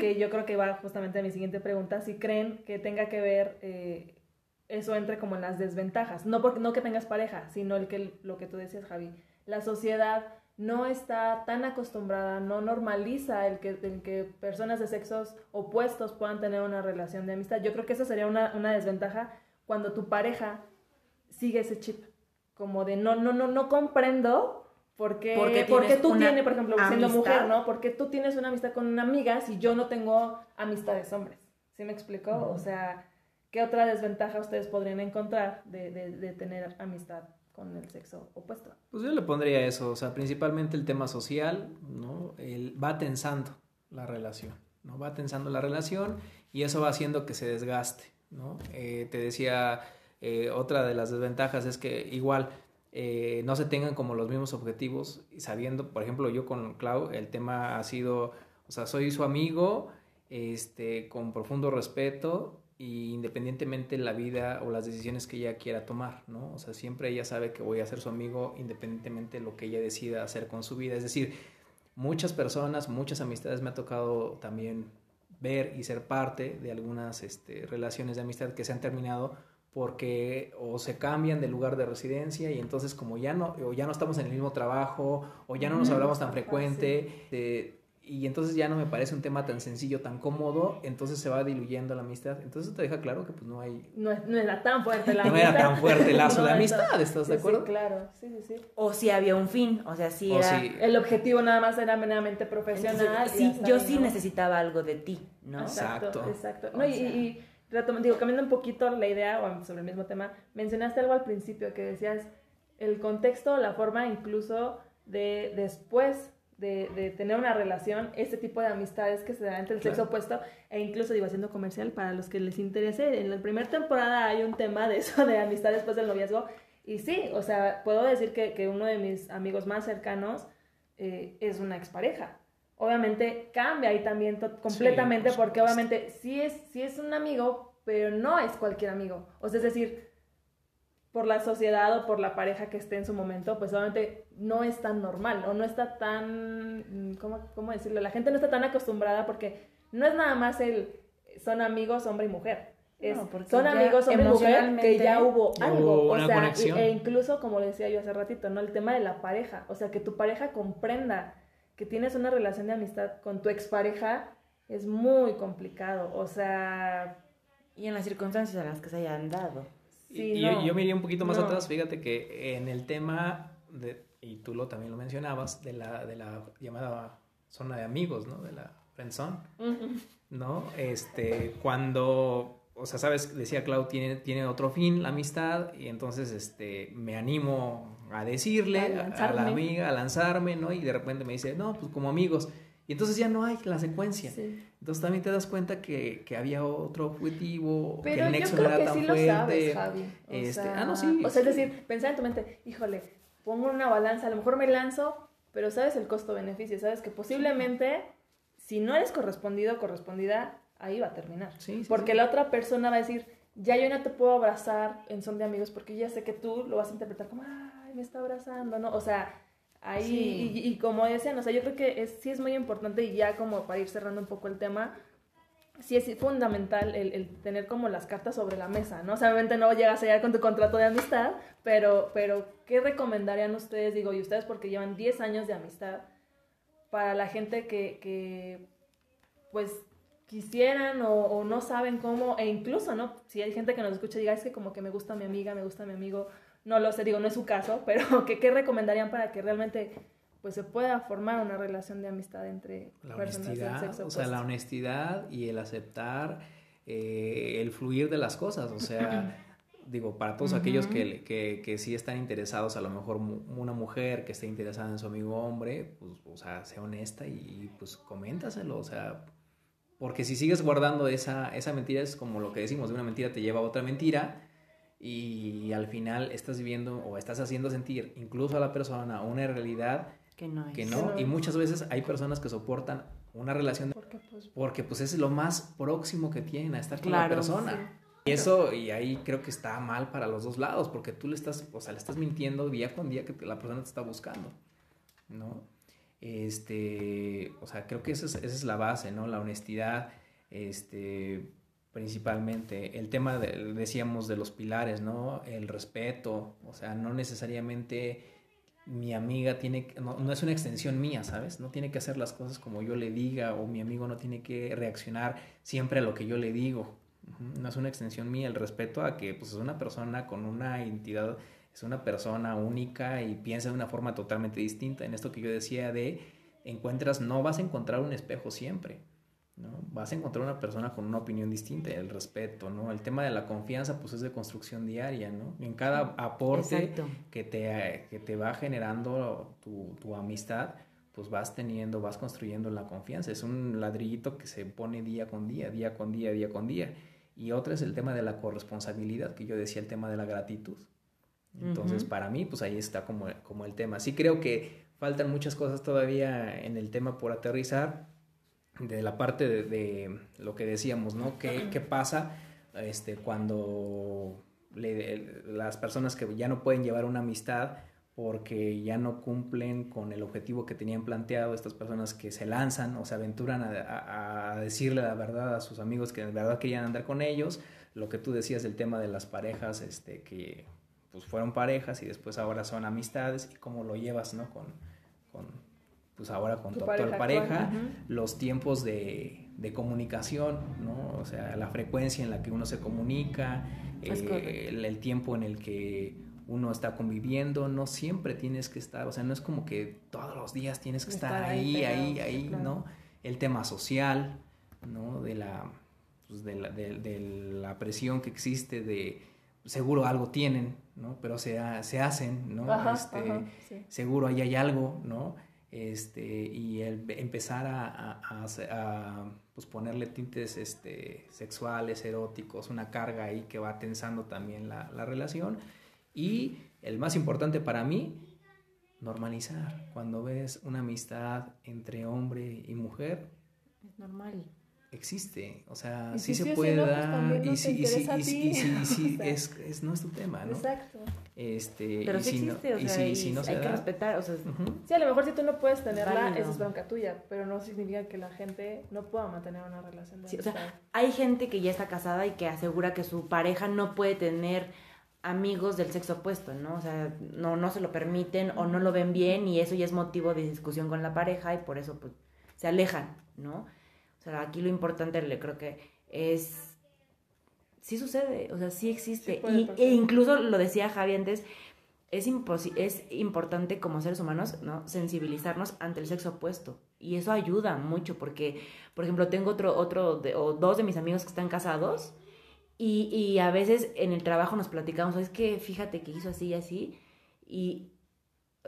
S2: que yo creo que va justamente a mi siguiente pregunta, si creen que tenga que ver eh, eso entre como en las desventajas, no, porque, no que tengas pareja, sino el que, lo que tú decías, Javi, la sociedad no está tan acostumbrada, no normaliza el que, el que personas de sexos opuestos puedan tener una relación de amistad. Yo creo que esa sería una, una desventaja cuando tu pareja sigue ese chip, como de no, no, no, no comprendo por qué,
S3: Porque
S2: por qué
S3: tienes
S2: tú tienes, por ejemplo, siendo
S3: amistad.
S2: mujer, ¿no? Porque tú tienes una amistad con una amiga si yo no tengo amistades hombres. ¿Sí me explicó? O sea, ¿qué otra desventaja ustedes podrían encontrar de, de, de tener amistad con el sexo opuesto?
S4: Pues yo le pondría eso, o sea, principalmente el tema social, ¿no? El, va tensando la relación, ¿no? Va tensando la relación y eso va haciendo que se desgaste, ¿no? Eh, te decía, eh, otra de las desventajas es que igual eh, no se tengan como los mismos objetivos y sabiendo, por ejemplo, yo con Clau, el tema ha sido, o sea, soy su amigo, este, con profundo respeto y independientemente la vida o las decisiones que ella quiera tomar, ¿no? O sea, siempre ella sabe que voy a ser su amigo independientemente de lo que ella decida hacer con su vida. Es decir, muchas personas, muchas amistades me ha tocado también ver y ser parte de algunas este, relaciones de amistad que se han terminado porque o se cambian de lugar de residencia y entonces como ya no o ya no estamos en el mismo trabajo o ya no nos hablamos tan frecuente eh, y entonces ya no me parece un tema tan sencillo, tan cómodo, entonces se va diluyendo la amistad. Entonces te deja claro que pues no hay...
S2: No, no era tan fuerte la
S4: No
S2: amistad.
S4: era tan fuerte el lazo de
S2: No,
S4: amistad, ¿estás de acuerdo?
S2: Sí, claro, sí, sí, sí.
S3: O si había un fin, o sea, si
S4: O
S3: era...
S4: si-
S2: El objetivo nada más era meramente
S3: Entonces,
S2: profesional. y
S3: sí,
S2: hasta
S3: yo sí
S2: ¿no?
S3: necesitaba algo de ti, ¿no?
S2: Exacto,
S4: Exacto.
S2: exacto. No, y, y retom- digo, cambiando un poquito la idea o sobre el mismo tema, mencionaste algo al principio que decías el contexto, la forma incluso de después de, de tener una relación, este tipo de amistades que se dan entre el sexo opuesto, e incluso digo haciendo comercial para los que les interese, en la primera temporada hay un tema de eso, de amistad después del noviazgo, y sí, o sea, puedo decir que, que uno de mis amigos más cercanos eh, es una expareja. Obviamente cambia ahí también completamente
S4: por
S2: porque obviamente sí es, sí es un amigo, pero no es cualquier amigo. O sea, es decir, por la sociedad o por la pareja que esté en su momento, pues obviamente no es tan normal o no está tan, mm, ¿cómo, cómo decirlo? La gente no está tan acostumbrada porque no es nada más el, son amigos hombre y mujer. Es,
S3: No, porque
S2: son amigos hombre y mujer que ya hubo algo.
S4: hubo
S2: o sea,
S4: conexión.
S2: e incluso como le decía yo hace ratito, ¿no? El tema de la pareja. O sea, que tu pareja comprenda que tienes una relación de amistad con tu expareja es muy complicado. O sea,
S3: Y en las circunstancias en las que se hayan dado.
S2: Sí,
S4: y
S2: no.
S4: yo, yo me iría un poquito más
S2: No.
S4: atrás, fíjate que en el tema, de, y tú lo también lo mencionabas, de la, de la llamada zona de amigos, ¿no? De la friendzone,
S2: Ujú.
S4: ¿no? Este, cuando, o sea, sabes, decía Clau, tiene, tiene otro fin la amistad, y entonces, este, me animo a decirle
S2: A
S4: a, la amiga, a lanzarme, ¿no? Y de repente me dice, no, pues como amigos. Y entonces ya no hay la secuencia.
S2: Sí.
S4: Entonces también te das cuenta que, que había otro objetivo, que
S2: Pero
S4: el
S2: yo
S4: nexo no
S2: creo
S4: era
S2: que
S4: tan
S2: sí lo
S4: fuerte.
S2: sabes, Javi. O
S4: Este,
S2: sea,
S4: ah, no, sí,
S2: O sea, es decir, pensar en tu mente, híjole, pongo una balanza, a lo mejor me lanzo, pero sabes el costo-beneficio, sabes que posiblemente, si no eres correspondido o correspondida, ahí va a terminar.
S4: Sí, sí,
S2: Porque
S4: sí.
S2: la otra persona va a decir, ya yo no te puedo abrazar en son de amigos porque ya sé que tú lo vas a interpretar como, ay, me está abrazando, ¿no? O sea, ahí,
S3: Sí.
S2: y, y como decían, o sea, yo creo que es, sí es muy importante y ya como para ir cerrando un poco el tema, sí es fundamental el, el tener como las cartas sobre la mesa, ¿no? O sea, obviamente no llegas a llegar con tu contrato de amistad, pero, pero ¿qué recomendarían ustedes? Digo, y ustedes porque llevan 10 años de amistad, para la gente que, que pues quisieran o, o no saben cómo, e incluso, ¿no? Si hay gente que nos escucha y diga, es que como que me gusta mi amiga, me gusta mi amigo, no lo sé, digo, no es su caso, pero ¿qué, qué recomendarían para que realmente pues se pueda formar una relación de amistad entre
S4: La
S2: personas del
S4: honestidad,
S2: sexo
S4: o sea, la honestidad y el aceptar eh, el fluir de las cosas, o sea, digo, para todos aquellos que, que, que sí están interesados, a lo mejor mu- una mujer que esté interesada en su amigo hombre, pues, o sea, sea honesta y pues coméntaselo, o sea, porque si sigues guardando esa, esa mentira es como lo que decimos, de una mentira te lleva a otra mentira y al final estás viviendo o estás haciendo sentir incluso a la persona una realidad
S3: Que no es.
S4: que no, y muchas veces hay personas que soportan una relación de-
S2: Porque pues
S4: porque pues es lo más próximo que tienen a estar con la
S3: Claro,
S4: persona.
S2: sí.
S4: Y eso, y ahí creo que está mal para los dos lados, porque tú le estás, o sea, le estás mintiendo día con día que la persona te está buscando, ¿no? Este, o sea, creo que esa es, esa es la base, ¿no? La honestidad, este, principalmente. El tema, de- decíamos, de los pilares, ¿no? El respeto, o sea, no necesariamente mi amiga tiene, no, no es una extensión mía, ¿sabes? No tiene que hacer las cosas como yo le diga o mi amigo no tiene que reaccionar siempre a lo que yo le digo. No es una extensión mía, el respeto a que pues, es una persona con una identidad, es una persona única y piensa de una forma totalmente distinta. En esto que yo decía de encuentras, no vas a encontrar un espejo siempre. ¿No? Vas a encontrar una persona con una opinión distinta, el respeto, ¿no? El tema de la confianza, pues es de construcción diaria, ¿no? En cada aporte
S3: Exacto.
S4: que te, que te va generando tu, tu amistad, pues vas teniendo, vas construyendo la confianza. Es un ladrillito que se pone día con día, día con día, día con día. Y otra es el tema de la corresponsabilidad, que yo decía, el tema de la gratitud. Entonces, para mí, pues ahí está como, como el tema. Sí creo que faltan muchas cosas todavía en el tema por aterrizar, de la parte de, lo que decíamos, ¿no? ¿Qué, qué pasa este, cuando le- las personas que ya no pueden llevar una amistad porque ya no cumplen con el objetivo que tenían planteado, estas personas que se lanzan o se aventuran a, decirle la verdad a sus amigos que de verdad querían andar con ellos, lo que tú decías del tema de las parejas, este, que pues fueron parejas y después ahora son amistades y cómo lo llevas, ¿no? Con, pues ahora con
S2: Tu
S4: tu, actual
S2: pareja
S4: los tiempos de, de comunicación, ¿no? O sea, la frecuencia en la que uno se comunica, eh, el, el tiempo en el que uno está conviviendo, no siempre tienes que estar, o sea, no es como que todos los días tienes que estar,
S2: Estar ahí
S4: ahí, ahí,
S2: claro.
S4: ¿no? El tema social, ¿no? De la, pues, de la, de- de la presión que existe de seguro algo tienen, ¿no? Pero se, se hacen, ¿no?
S2: Ajá,
S4: Este,
S2: ajá, sí.
S4: seguro ahí hay algo, ¿no? Este, y el empezar a, a, pues ponerle tintes este, sexuales, eróticos, una carga ahí que va tensando también la, la relación. Y el más importante para mí, normalizar. Cuando ves una amistad entre hombre y mujer,
S3: Es normal.
S4: Existe. O sea, sí
S2: si
S4: se
S2: si
S4: puede
S2: no, pues
S4: dar. y
S2: no
S4: sí,
S2: te
S4: y sí, y sí,
S2: ti.
S4: y sí, y sí,
S2: O sea,
S4: es, es nuestro tema, ¿no?
S2: Exacto.
S4: Este,
S3: Pero
S4: y
S3: sí
S4: si no-
S3: existe, o
S4: y
S3: sea,
S4: si-
S3: y
S4: si no se
S3: hay que
S4: da-
S3: respetar, o sea.
S2: Sí, a lo mejor si tú no puedes tenerla, esa es bronca tuya, pero no significa que la gente no pueda mantener una relación de
S3: Sí, o sea, hay gente que ya está casada y que asegura que su pareja no puede tener amigos del sexo opuesto, ¿no? O sea, no, no se lo permiten o no lo ven bien y eso ya es motivo de discusión con la pareja y por eso pues se alejan, ¿no? O sea, aquí lo importante le creo que es sí sucede, o sea, sí existe
S2: Sí
S3: y, e incluso lo decía Javi antes, es, es importante como seres humanos, ¿no? Sensibilizarnos ante el sexo opuesto. Y eso ayuda mucho porque, por ejemplo, tengo otro, otro de- o dos de mis amigos que están casados y, y a veces en el trabajo nos platicamos, es que fíjate que hizo así y así. Y,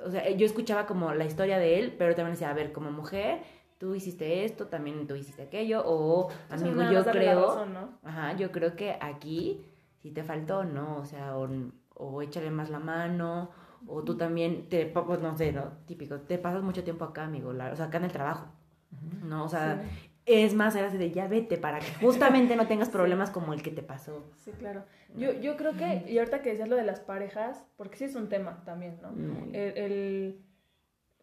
S3: o sea, yo escuchaba como la historia de él, pero también decía, a ver, como mujer, tú hiciste esto, también tú hiciste aquello, o
S2: Eso
S3: amigo, yo creo...
S2: razón, ¿no?
S3: Ajá, yo creo que aquí si te faltó, ¿no? O sea, o, o échale más la mano, o tú también, te, pues no sé, ¿no? Típico, te pasas mucho tiempo acá, amigo, la- o sea, acá en el trabajo, ¿no? O sea,
S2: Sí.
S3: es más, era así de ya vete para que justamente no tengas problemas como el que te pasó.
S2: Sí, claro. Yo, yo creo que, y ahorita que decías lo de las parejas, porque sí es un tema también, ¿no? El, el-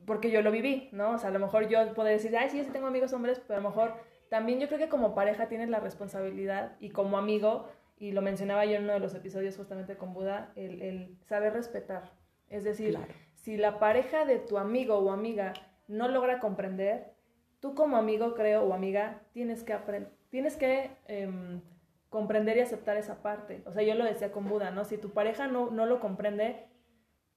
S2: porque yo lo viví, ¿no? O sea, a lo mejor yo puedo decir, ay, sí, yo sí tengo amigos hombres, pero a lo mejor también yo creo que como pareja tienes la responsabilidad y como amigo, y lo mencionaba yo en uno de los episodios justamente con Buda, el, el saber respetar. Es decir,
S3: Claro.
S2: si la pareja de tu amigo o amiga no logra comprender, tú como amigo, creo, o amiga, tienes que aprender, tienes que em, comprender y aceptar esa parte. O sea, yo lo decía con Buda, ¿no? Si tu pareja no, no lo comprende,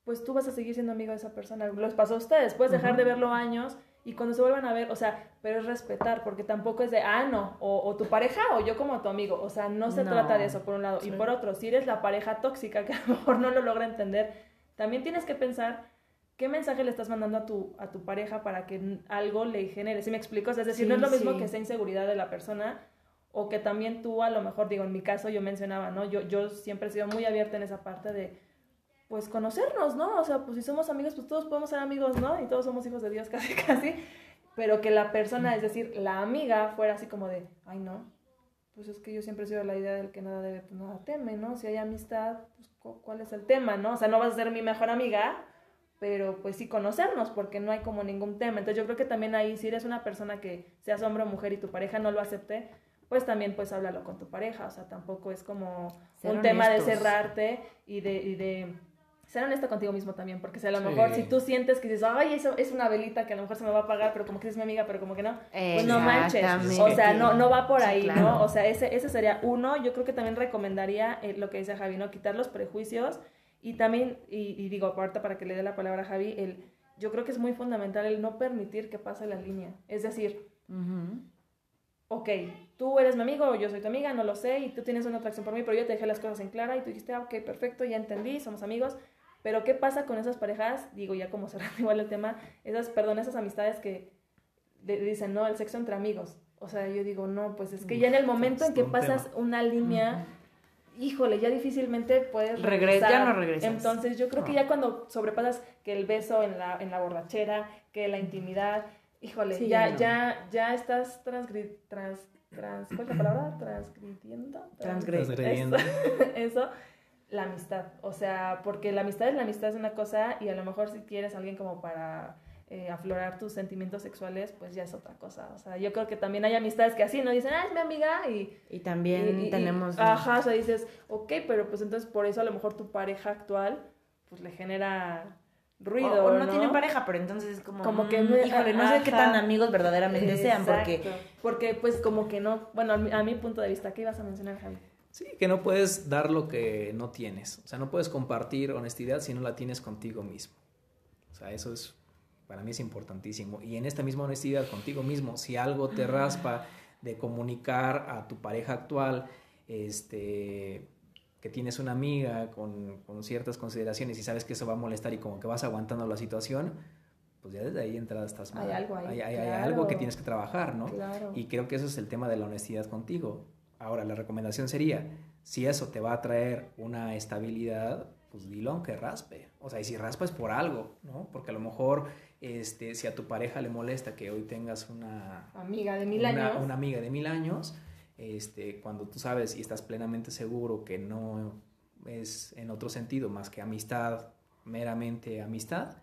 S2: pues tú vas a seguir siendo amigo de esa persona. Les pasó a ustedes, puedes dejar de verlo años y cuando se vuelvan a ver, o sea, pero es respetar, porque tampoco es de, ah, no, o, o tu pareja o yo como tu amigo. O sea, no se
S3: No.
S2: trata de eso, por un lado. Y por otro, si eres la pareja tóxica que a lo mejor no lo logra entender, también tienes que pensar qué mensaje le estás mandando a tu, a tu pareja para que algo le genere. ¿Sí me explico? O sea, es decir,
S3: Sí,
S2: no es lo mismo
S3: sí.
S2: que sea inseguridad de la persona o que también tú a lo mejor, digo, en mi caso yo mencionaba, ¿no? Yo, yo siempre he sido muy abierta en esa parte de, pues, conocernos, ¿no? O sea, pues si somos amigos, pues todos podemos ser amigos, ¿no? Y todos somos hijos de Dios casi, casi. Pero que la persona, es decir, la amiga, fuera así como de, ay, no, pues es que yo siempre he sido la idea del que nada debe, pues nada teme, ¿no? Si hay amistad, pues cu- ¿cuál es el tema, no? O sea, no vas a ser mi mejor amiga, pero pues sí conocernos, porque no hay como ningún tema. Entonces yo creo que también ahí, si eres una persona que seas hombre o mujer y tu pareja no lo acepte, pues también pues háblalo con tu pareja, o sea, tampoco es como
S3: Ser
S2: un tema de cerrarte y de, y de ser honesto contigo mismo también, porque si a lo
S4: Sí.
S2: mejor si tú sientes que dices, ay, eso es una velita que a lo mejor se me va a apagar, pero como que es mi amiga, pero como que no, pues no manches, o sea, no, no va por
S3: Sí,
S2: ahí,
S3: claro.
S2: ¿no? O sea, ese, ese sería uno, yo creo que también recomendaría eh, lo que dice Javi, ¿no? Quitar los prejuicios y también, y, y digo, aparte para que le dé la palabra a Javi, el, yo creo que es muy fundamental el no permitir que pase la línea, es decir,
S3: Ujú.
S2: ok, tú eres mi amigo o yo soy tu amiga, no lo sé, y tú tienes una atracción por mí, pero yo te dejé las cosas en clara y tú dijiste, ah, ok, perfecto, ya entendí, somos amigos. Pero ¿qué pasa con esas parejas? Digo, ya como cerrando igual el tema, esas, perdón, esas amistades que dicen, no, el sexo entre amigos. O sea, yo digo, no, pues es que ya en el momento en que
S4: un
S2: pasas
S4: tema.
S2: una línea, híjole, ya difícilmente puedes
S3: Regres- ya
S2: regresar.
S3: no regresas.
S2: Entonces yo creo que
S4: No.
S2: ya cuando sobrepasas que el beso en la, en la borrachera, que la intimidad, híjole,
S3: Sí,
S2: ya,
S3: ya no.
S2: ya, ya estás transgri trans, trans, ¿cuál es la palabra? Transgrediendo. Trans-
S3: Transgre-
S4: Transgrediendo.
S2: Eso, eso, la amistad. O sea, porque la amistad es la amistad es una cosa y a lo mejor si quieres a alguien como para eh, aflorar tus sentimientos sexuales, pues ya es otra cosa. O sea, yo creo que también hay amistades que así, ¿no? Dicen, ah, es mi amiga y
S3: Y también
S2: y- y-
S3: tenemos...
S2: ajá, o sea, dices, ok, pero pues entonces por eso a lo mejor tu pareja actual, pues le genera ruido.
S3: O, o no,
S2: no,
S3: tienen pareja, pero entonces es como.
S2: Como que
S3: mm, híjole, no sé qué tan amigos verdaderamente sean, porque.
S2: Porque, pues, como que no. Bueno, a mi, a mi punto de vista, ¿qué ibas a mencionar, Javi?
S4: Sí, que no puedes dar lo que no tienes. O sea, no puedes compartir honestidad si no la tienes contigo mismo. O sea, eso es, para mí es importantísimo. Y en esta misma honestidad contigo mismo, si algo te raspa de comunicar a tu pareja actual, este, que tienes una amiga con, con ciertas consideraciones y sabes que eso va a molestar y como que vas aguantando la situación, pues ya desde ahí entrada estás mal.
S2: Hay algo ahí,
S4: Hay, hay- hay
S2: claro.
S4: algo que tienes que trabajar, ¿no?
S2: Claro.
S4: Y creo que eso es el tema de la honestidad contigo. Ahora, la recomendación sería, si eso te va a traer una estabilidad, pues dilo aunque raspe. O sea, y si raspa es por algo, ¿no? Porque a lo mejor, este, si a tu pareja le molesta que hoy tengas una,
S2: Amiga de mil
S4: una,
S2: años.
S4: una amiga de mil años, este, cuando tú sabes y estás plenamente seguro que no es en otro sentido más que amistad, meramente amistad,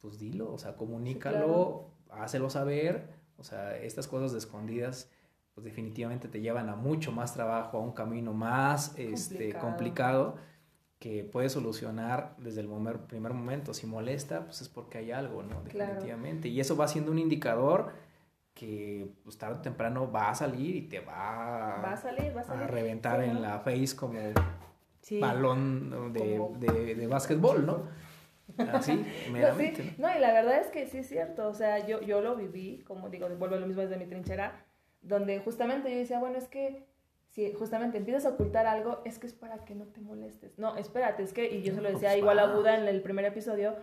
S4: pues dilo, o sea, comunícalo, hácelo saber, o sea, estas cosas de escondidas, pues definitivamente te llevan a mucho más trabajo, a un camino más este,
S2: Complicado.
S4: complicado que puedes solucionar desde el momer- primer momento. Si molesta, pues es porque hay algo, ¿no?
S2: Claro.
S4: Definitivamente. Y eso va siendo un indicador que pues, tarde o temprano va a salir y te va,
S2: Va a salir, va a salir.
S4: a reventar
S2: Sí,
S4: en
S2: ¿no?
S4: la face como
S3: Sí.
S4: balón de,
S2: Como-
S4: de, de básquetbol, ¿no? Así,
S2: No,
S4: meramente.
S2: sí. No, y la verdad es que sí es cierto. O sea, yo, yo lo viví, como digo, vuelvo a lo mismo desde mi trinchera, donde justamente yo decía, bueno, es que si justamente empiezas a ocultar algo, es que es para que no te molestes. No, espérate, es que, y yo se lo decía
S4: pues
S2: igual a. Buda en el primer episodio,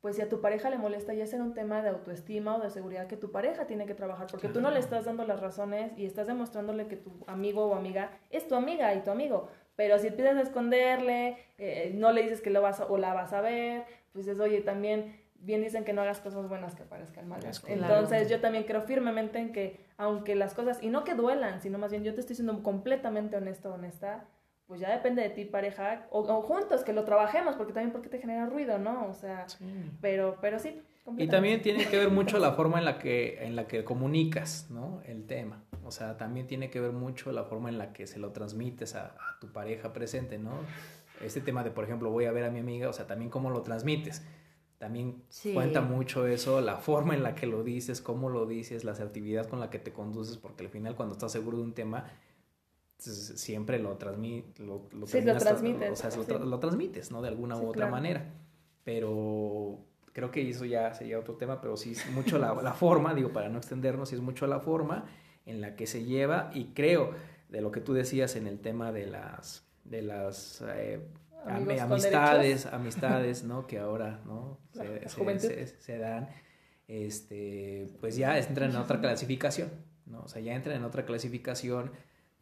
S2: pues si a tu pareja le molesta, ya será un tema de autoestima o de seguridad que tu pareja tiene que trabajar, porque tú no le estás dando las razones y estás demostrándole que tu amigo o amiga es tu amiga y tu amigo. Pero si empiezas a esconderle, eh, no le dices que lo vas a- o la vas a ver, pues es, oye, también bien dicen que no hagas cosas buenas que parezcan malas. Entonces yo también creo firmemente en que aunque las cosas, y no que duelan, sino más bien yo te estoy siendo completamente honesto honesta, pues ya depende de ti, pareja, o, o juntos, que lo trabajemos, porque también porque te genera ruido, ¿no? O sea, pero, pero sí.
S4: Y también tiene que ver mucho la forma en la que, en la que comunicas, ¿no? El tema. O sea, también tiene que ver mucho la forma en la que se lo transmites a, a tu pareja presente, ¿no? Este tema de, por ejemplo, voy a ver a mi amiga, o sea, también cómo lo transmites. También
S3: Sí.
S4: cuenta mucho eso, la forma en la que lo dices, cómo lo dices, la asertividad con la que te conduces, porque al final cuando estás seguro de un tema, s- siempre lo, transmi lo, lo
S2: Sí, lo transmites,
S4: O sea, lo,
S2: sí.
S4: tra- lo transmites, ¿no? De alguna u otra
S2: claro.
S4: manera. Pero creo que eso ya sería otro tema, pero sí es mucho la, la forma, digo, para no extendernos, sí es mucho la forma en la que se lleva y creo de lo que tú decías en el tema de las, de las eh,
S2: Amigos
S4: ami-
S2: con
S4: amistades, amistades, ¿no? Que ahora, ¿no? Se, se-
S2: juventud.
S4: se- se dan, este, pues ya entran en otra clasificación, ¿no? O sea, ya entran en otra clasificación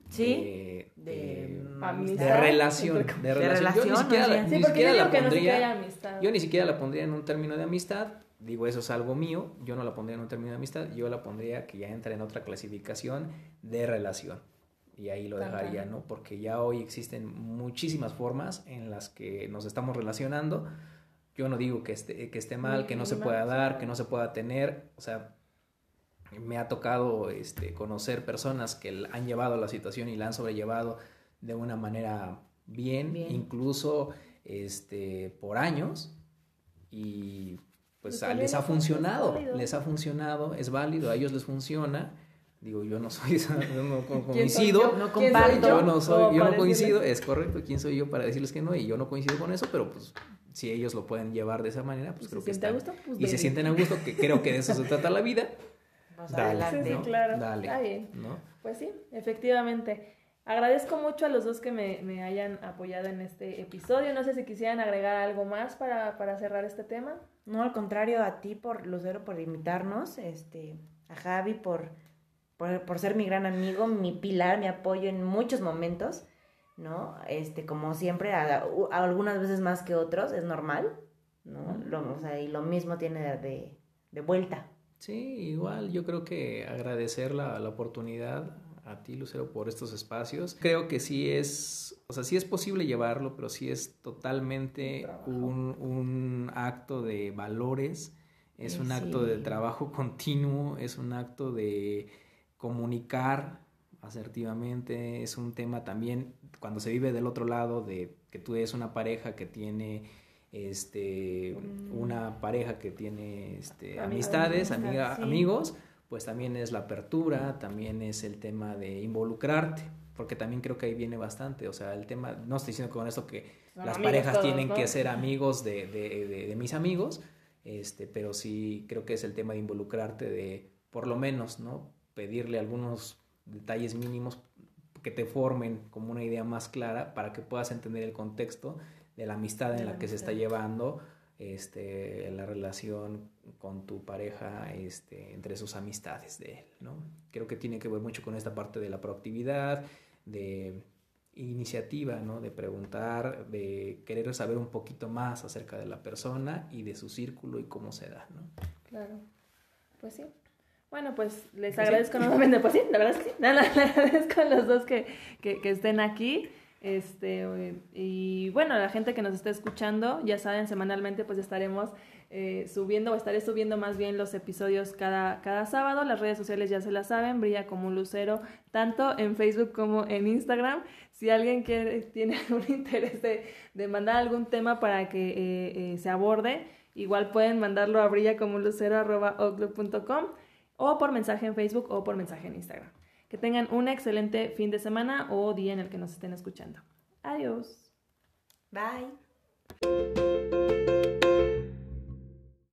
S3: Sí,
S4: de,
S3: de
S4: de-
S2: amistad.
S4: de relación, de
S3: De
S4: relación. Yo ni siquiera, la-
S2: Sí,
S4: ni siquiera
S2: no
S4: pondría, yo ni siquiera la pondría en un término de amistad. Digo, eso es algo mío. Yo no la pondría en un término de amistad. Yo la pondría que ya entra en otra clasificación de relación. Y ahí lo dejaría. ¿no? Porque ya hoy existen muchísimas formas en las que nos estamos relacionando. Yo no digo que esté, que esté mal, que no se pueda dar, que no se pueda tener. O sea, me ha tocado este, conocer personas que han llevado la situación y la han sobrellevado de una manera bien,
S3: Bien.
S4: incluso este, por años. Y pues les ha funcionado, les ha funcionado, es válido, a ellos les funciona. Digo, yo no soy, yo no co-
S2: ¿Quién soy
S4: coincido,
S2: yo?
S3: No
S2: ¿Quién soy
S3: comparto.
S4: yo no soy, yo no coincido, es correcto, ¿quién soy yo para decirles que no? Y yo no coincido con eso, pero pues si ellos lo pueden llevar de esa manera, pues creo que está.
S2: gusto, pues
S4: y se sienten a gusto, que creo que de eso se trata la vida. Dale,
S3: adelante.
S4: ¿no?
S2: sí, claro.
S4: Dale,
S2: Está bien.
S4: ¿no?
S2: Pues sí, efectivamente. Agradezco mucho a los dos que me, me hayan apoyado en este episodio. No sé si quisieran agregar algo más para, para cerrar este tema.
S3: No, al contrario, a ti, por Lucero, por invitarnos, este, a Javi, por, por, por ser mi gran amigo, mi pilar, mi apoyo en muchos momentos, ¿no? Este, como siempre, a- a algunas veces más que otros, es normal, ¿no? Lo- o sea, y lo mismo tiene de, de, de vuelta.
S4: Sí, igual yo creo que agradecer la, la oportunidad a ti, Lucero, por estos espacios. Creo que sí es, o sea, sí es posible llevarlo, pero sí es totalmente un, un acto de valores, es
S3: Eh,
S4: un acto de
S3: sí.
S4: trabajo continuo, es un acto de comunicar asertivamente, es un tema también cuando se vive del otro lado de que tú eres una pareja que tiene este, una pareja que tiene este, amistades,
S3: amistad,
S4: amiga-
S3: sí.
S4: amigos, pues también es la apertura, también es el tema de involucrarte, porque también creo que ahí viene bastante, o sea, el tema, no estoy diciendo con esto que
S2: Son
S4: las parejas
S2: todos,
S4: tienen
S2: ¿no?
S4: que ser amigos de, de- de- de mis amigos, este, pero sí creo que es el tema de involucrarte, de por lo menos, ¿no? Pedirle algunos detalles mínimos que te formen como una idea más clara para que puedas entender el contexto de la amistad en la
S3: la
S4: que se está
S3: amistad.
S4: llevando este, la relación con tu pareja este, entre sus amistades de él, ¿no? Creo que tiene que ver mucho con esta parte de la proactividad, de iniciativa, ¿no? De preguntar, de querer saber un poquito más acerca de la persona y de su círculo y cómo se da, ¿no?
S2: Claro. Pues sí. Bueno, pues les
S4: Pues sí.
S2: agradezco nuevamente. Pues sí, la verdad es que sí. No, no, le agradezco a los dos que, que, que estén aquí. Este, y bueno, la gente que nos está escuchando, ya saben, semanalmente pues estaremos eh, subiendo, o estaré subiendo más bien los episodios cada, cada sábado. Las redes sociales ya se las saben, brilla como un lucero, tanto en Facebook como en Instagram. Si alguien quiere, tiene algún interés de, de mandar algún tema para que eh, eh, se aborde, igual pueden mandarlo a brillacomunlucero.com o por mensaje en Facebook o por mensaje en Instagram. Que tengan un excelente fin de semana o día en el que nos estén escuchando. Adiós.
S3: Bye.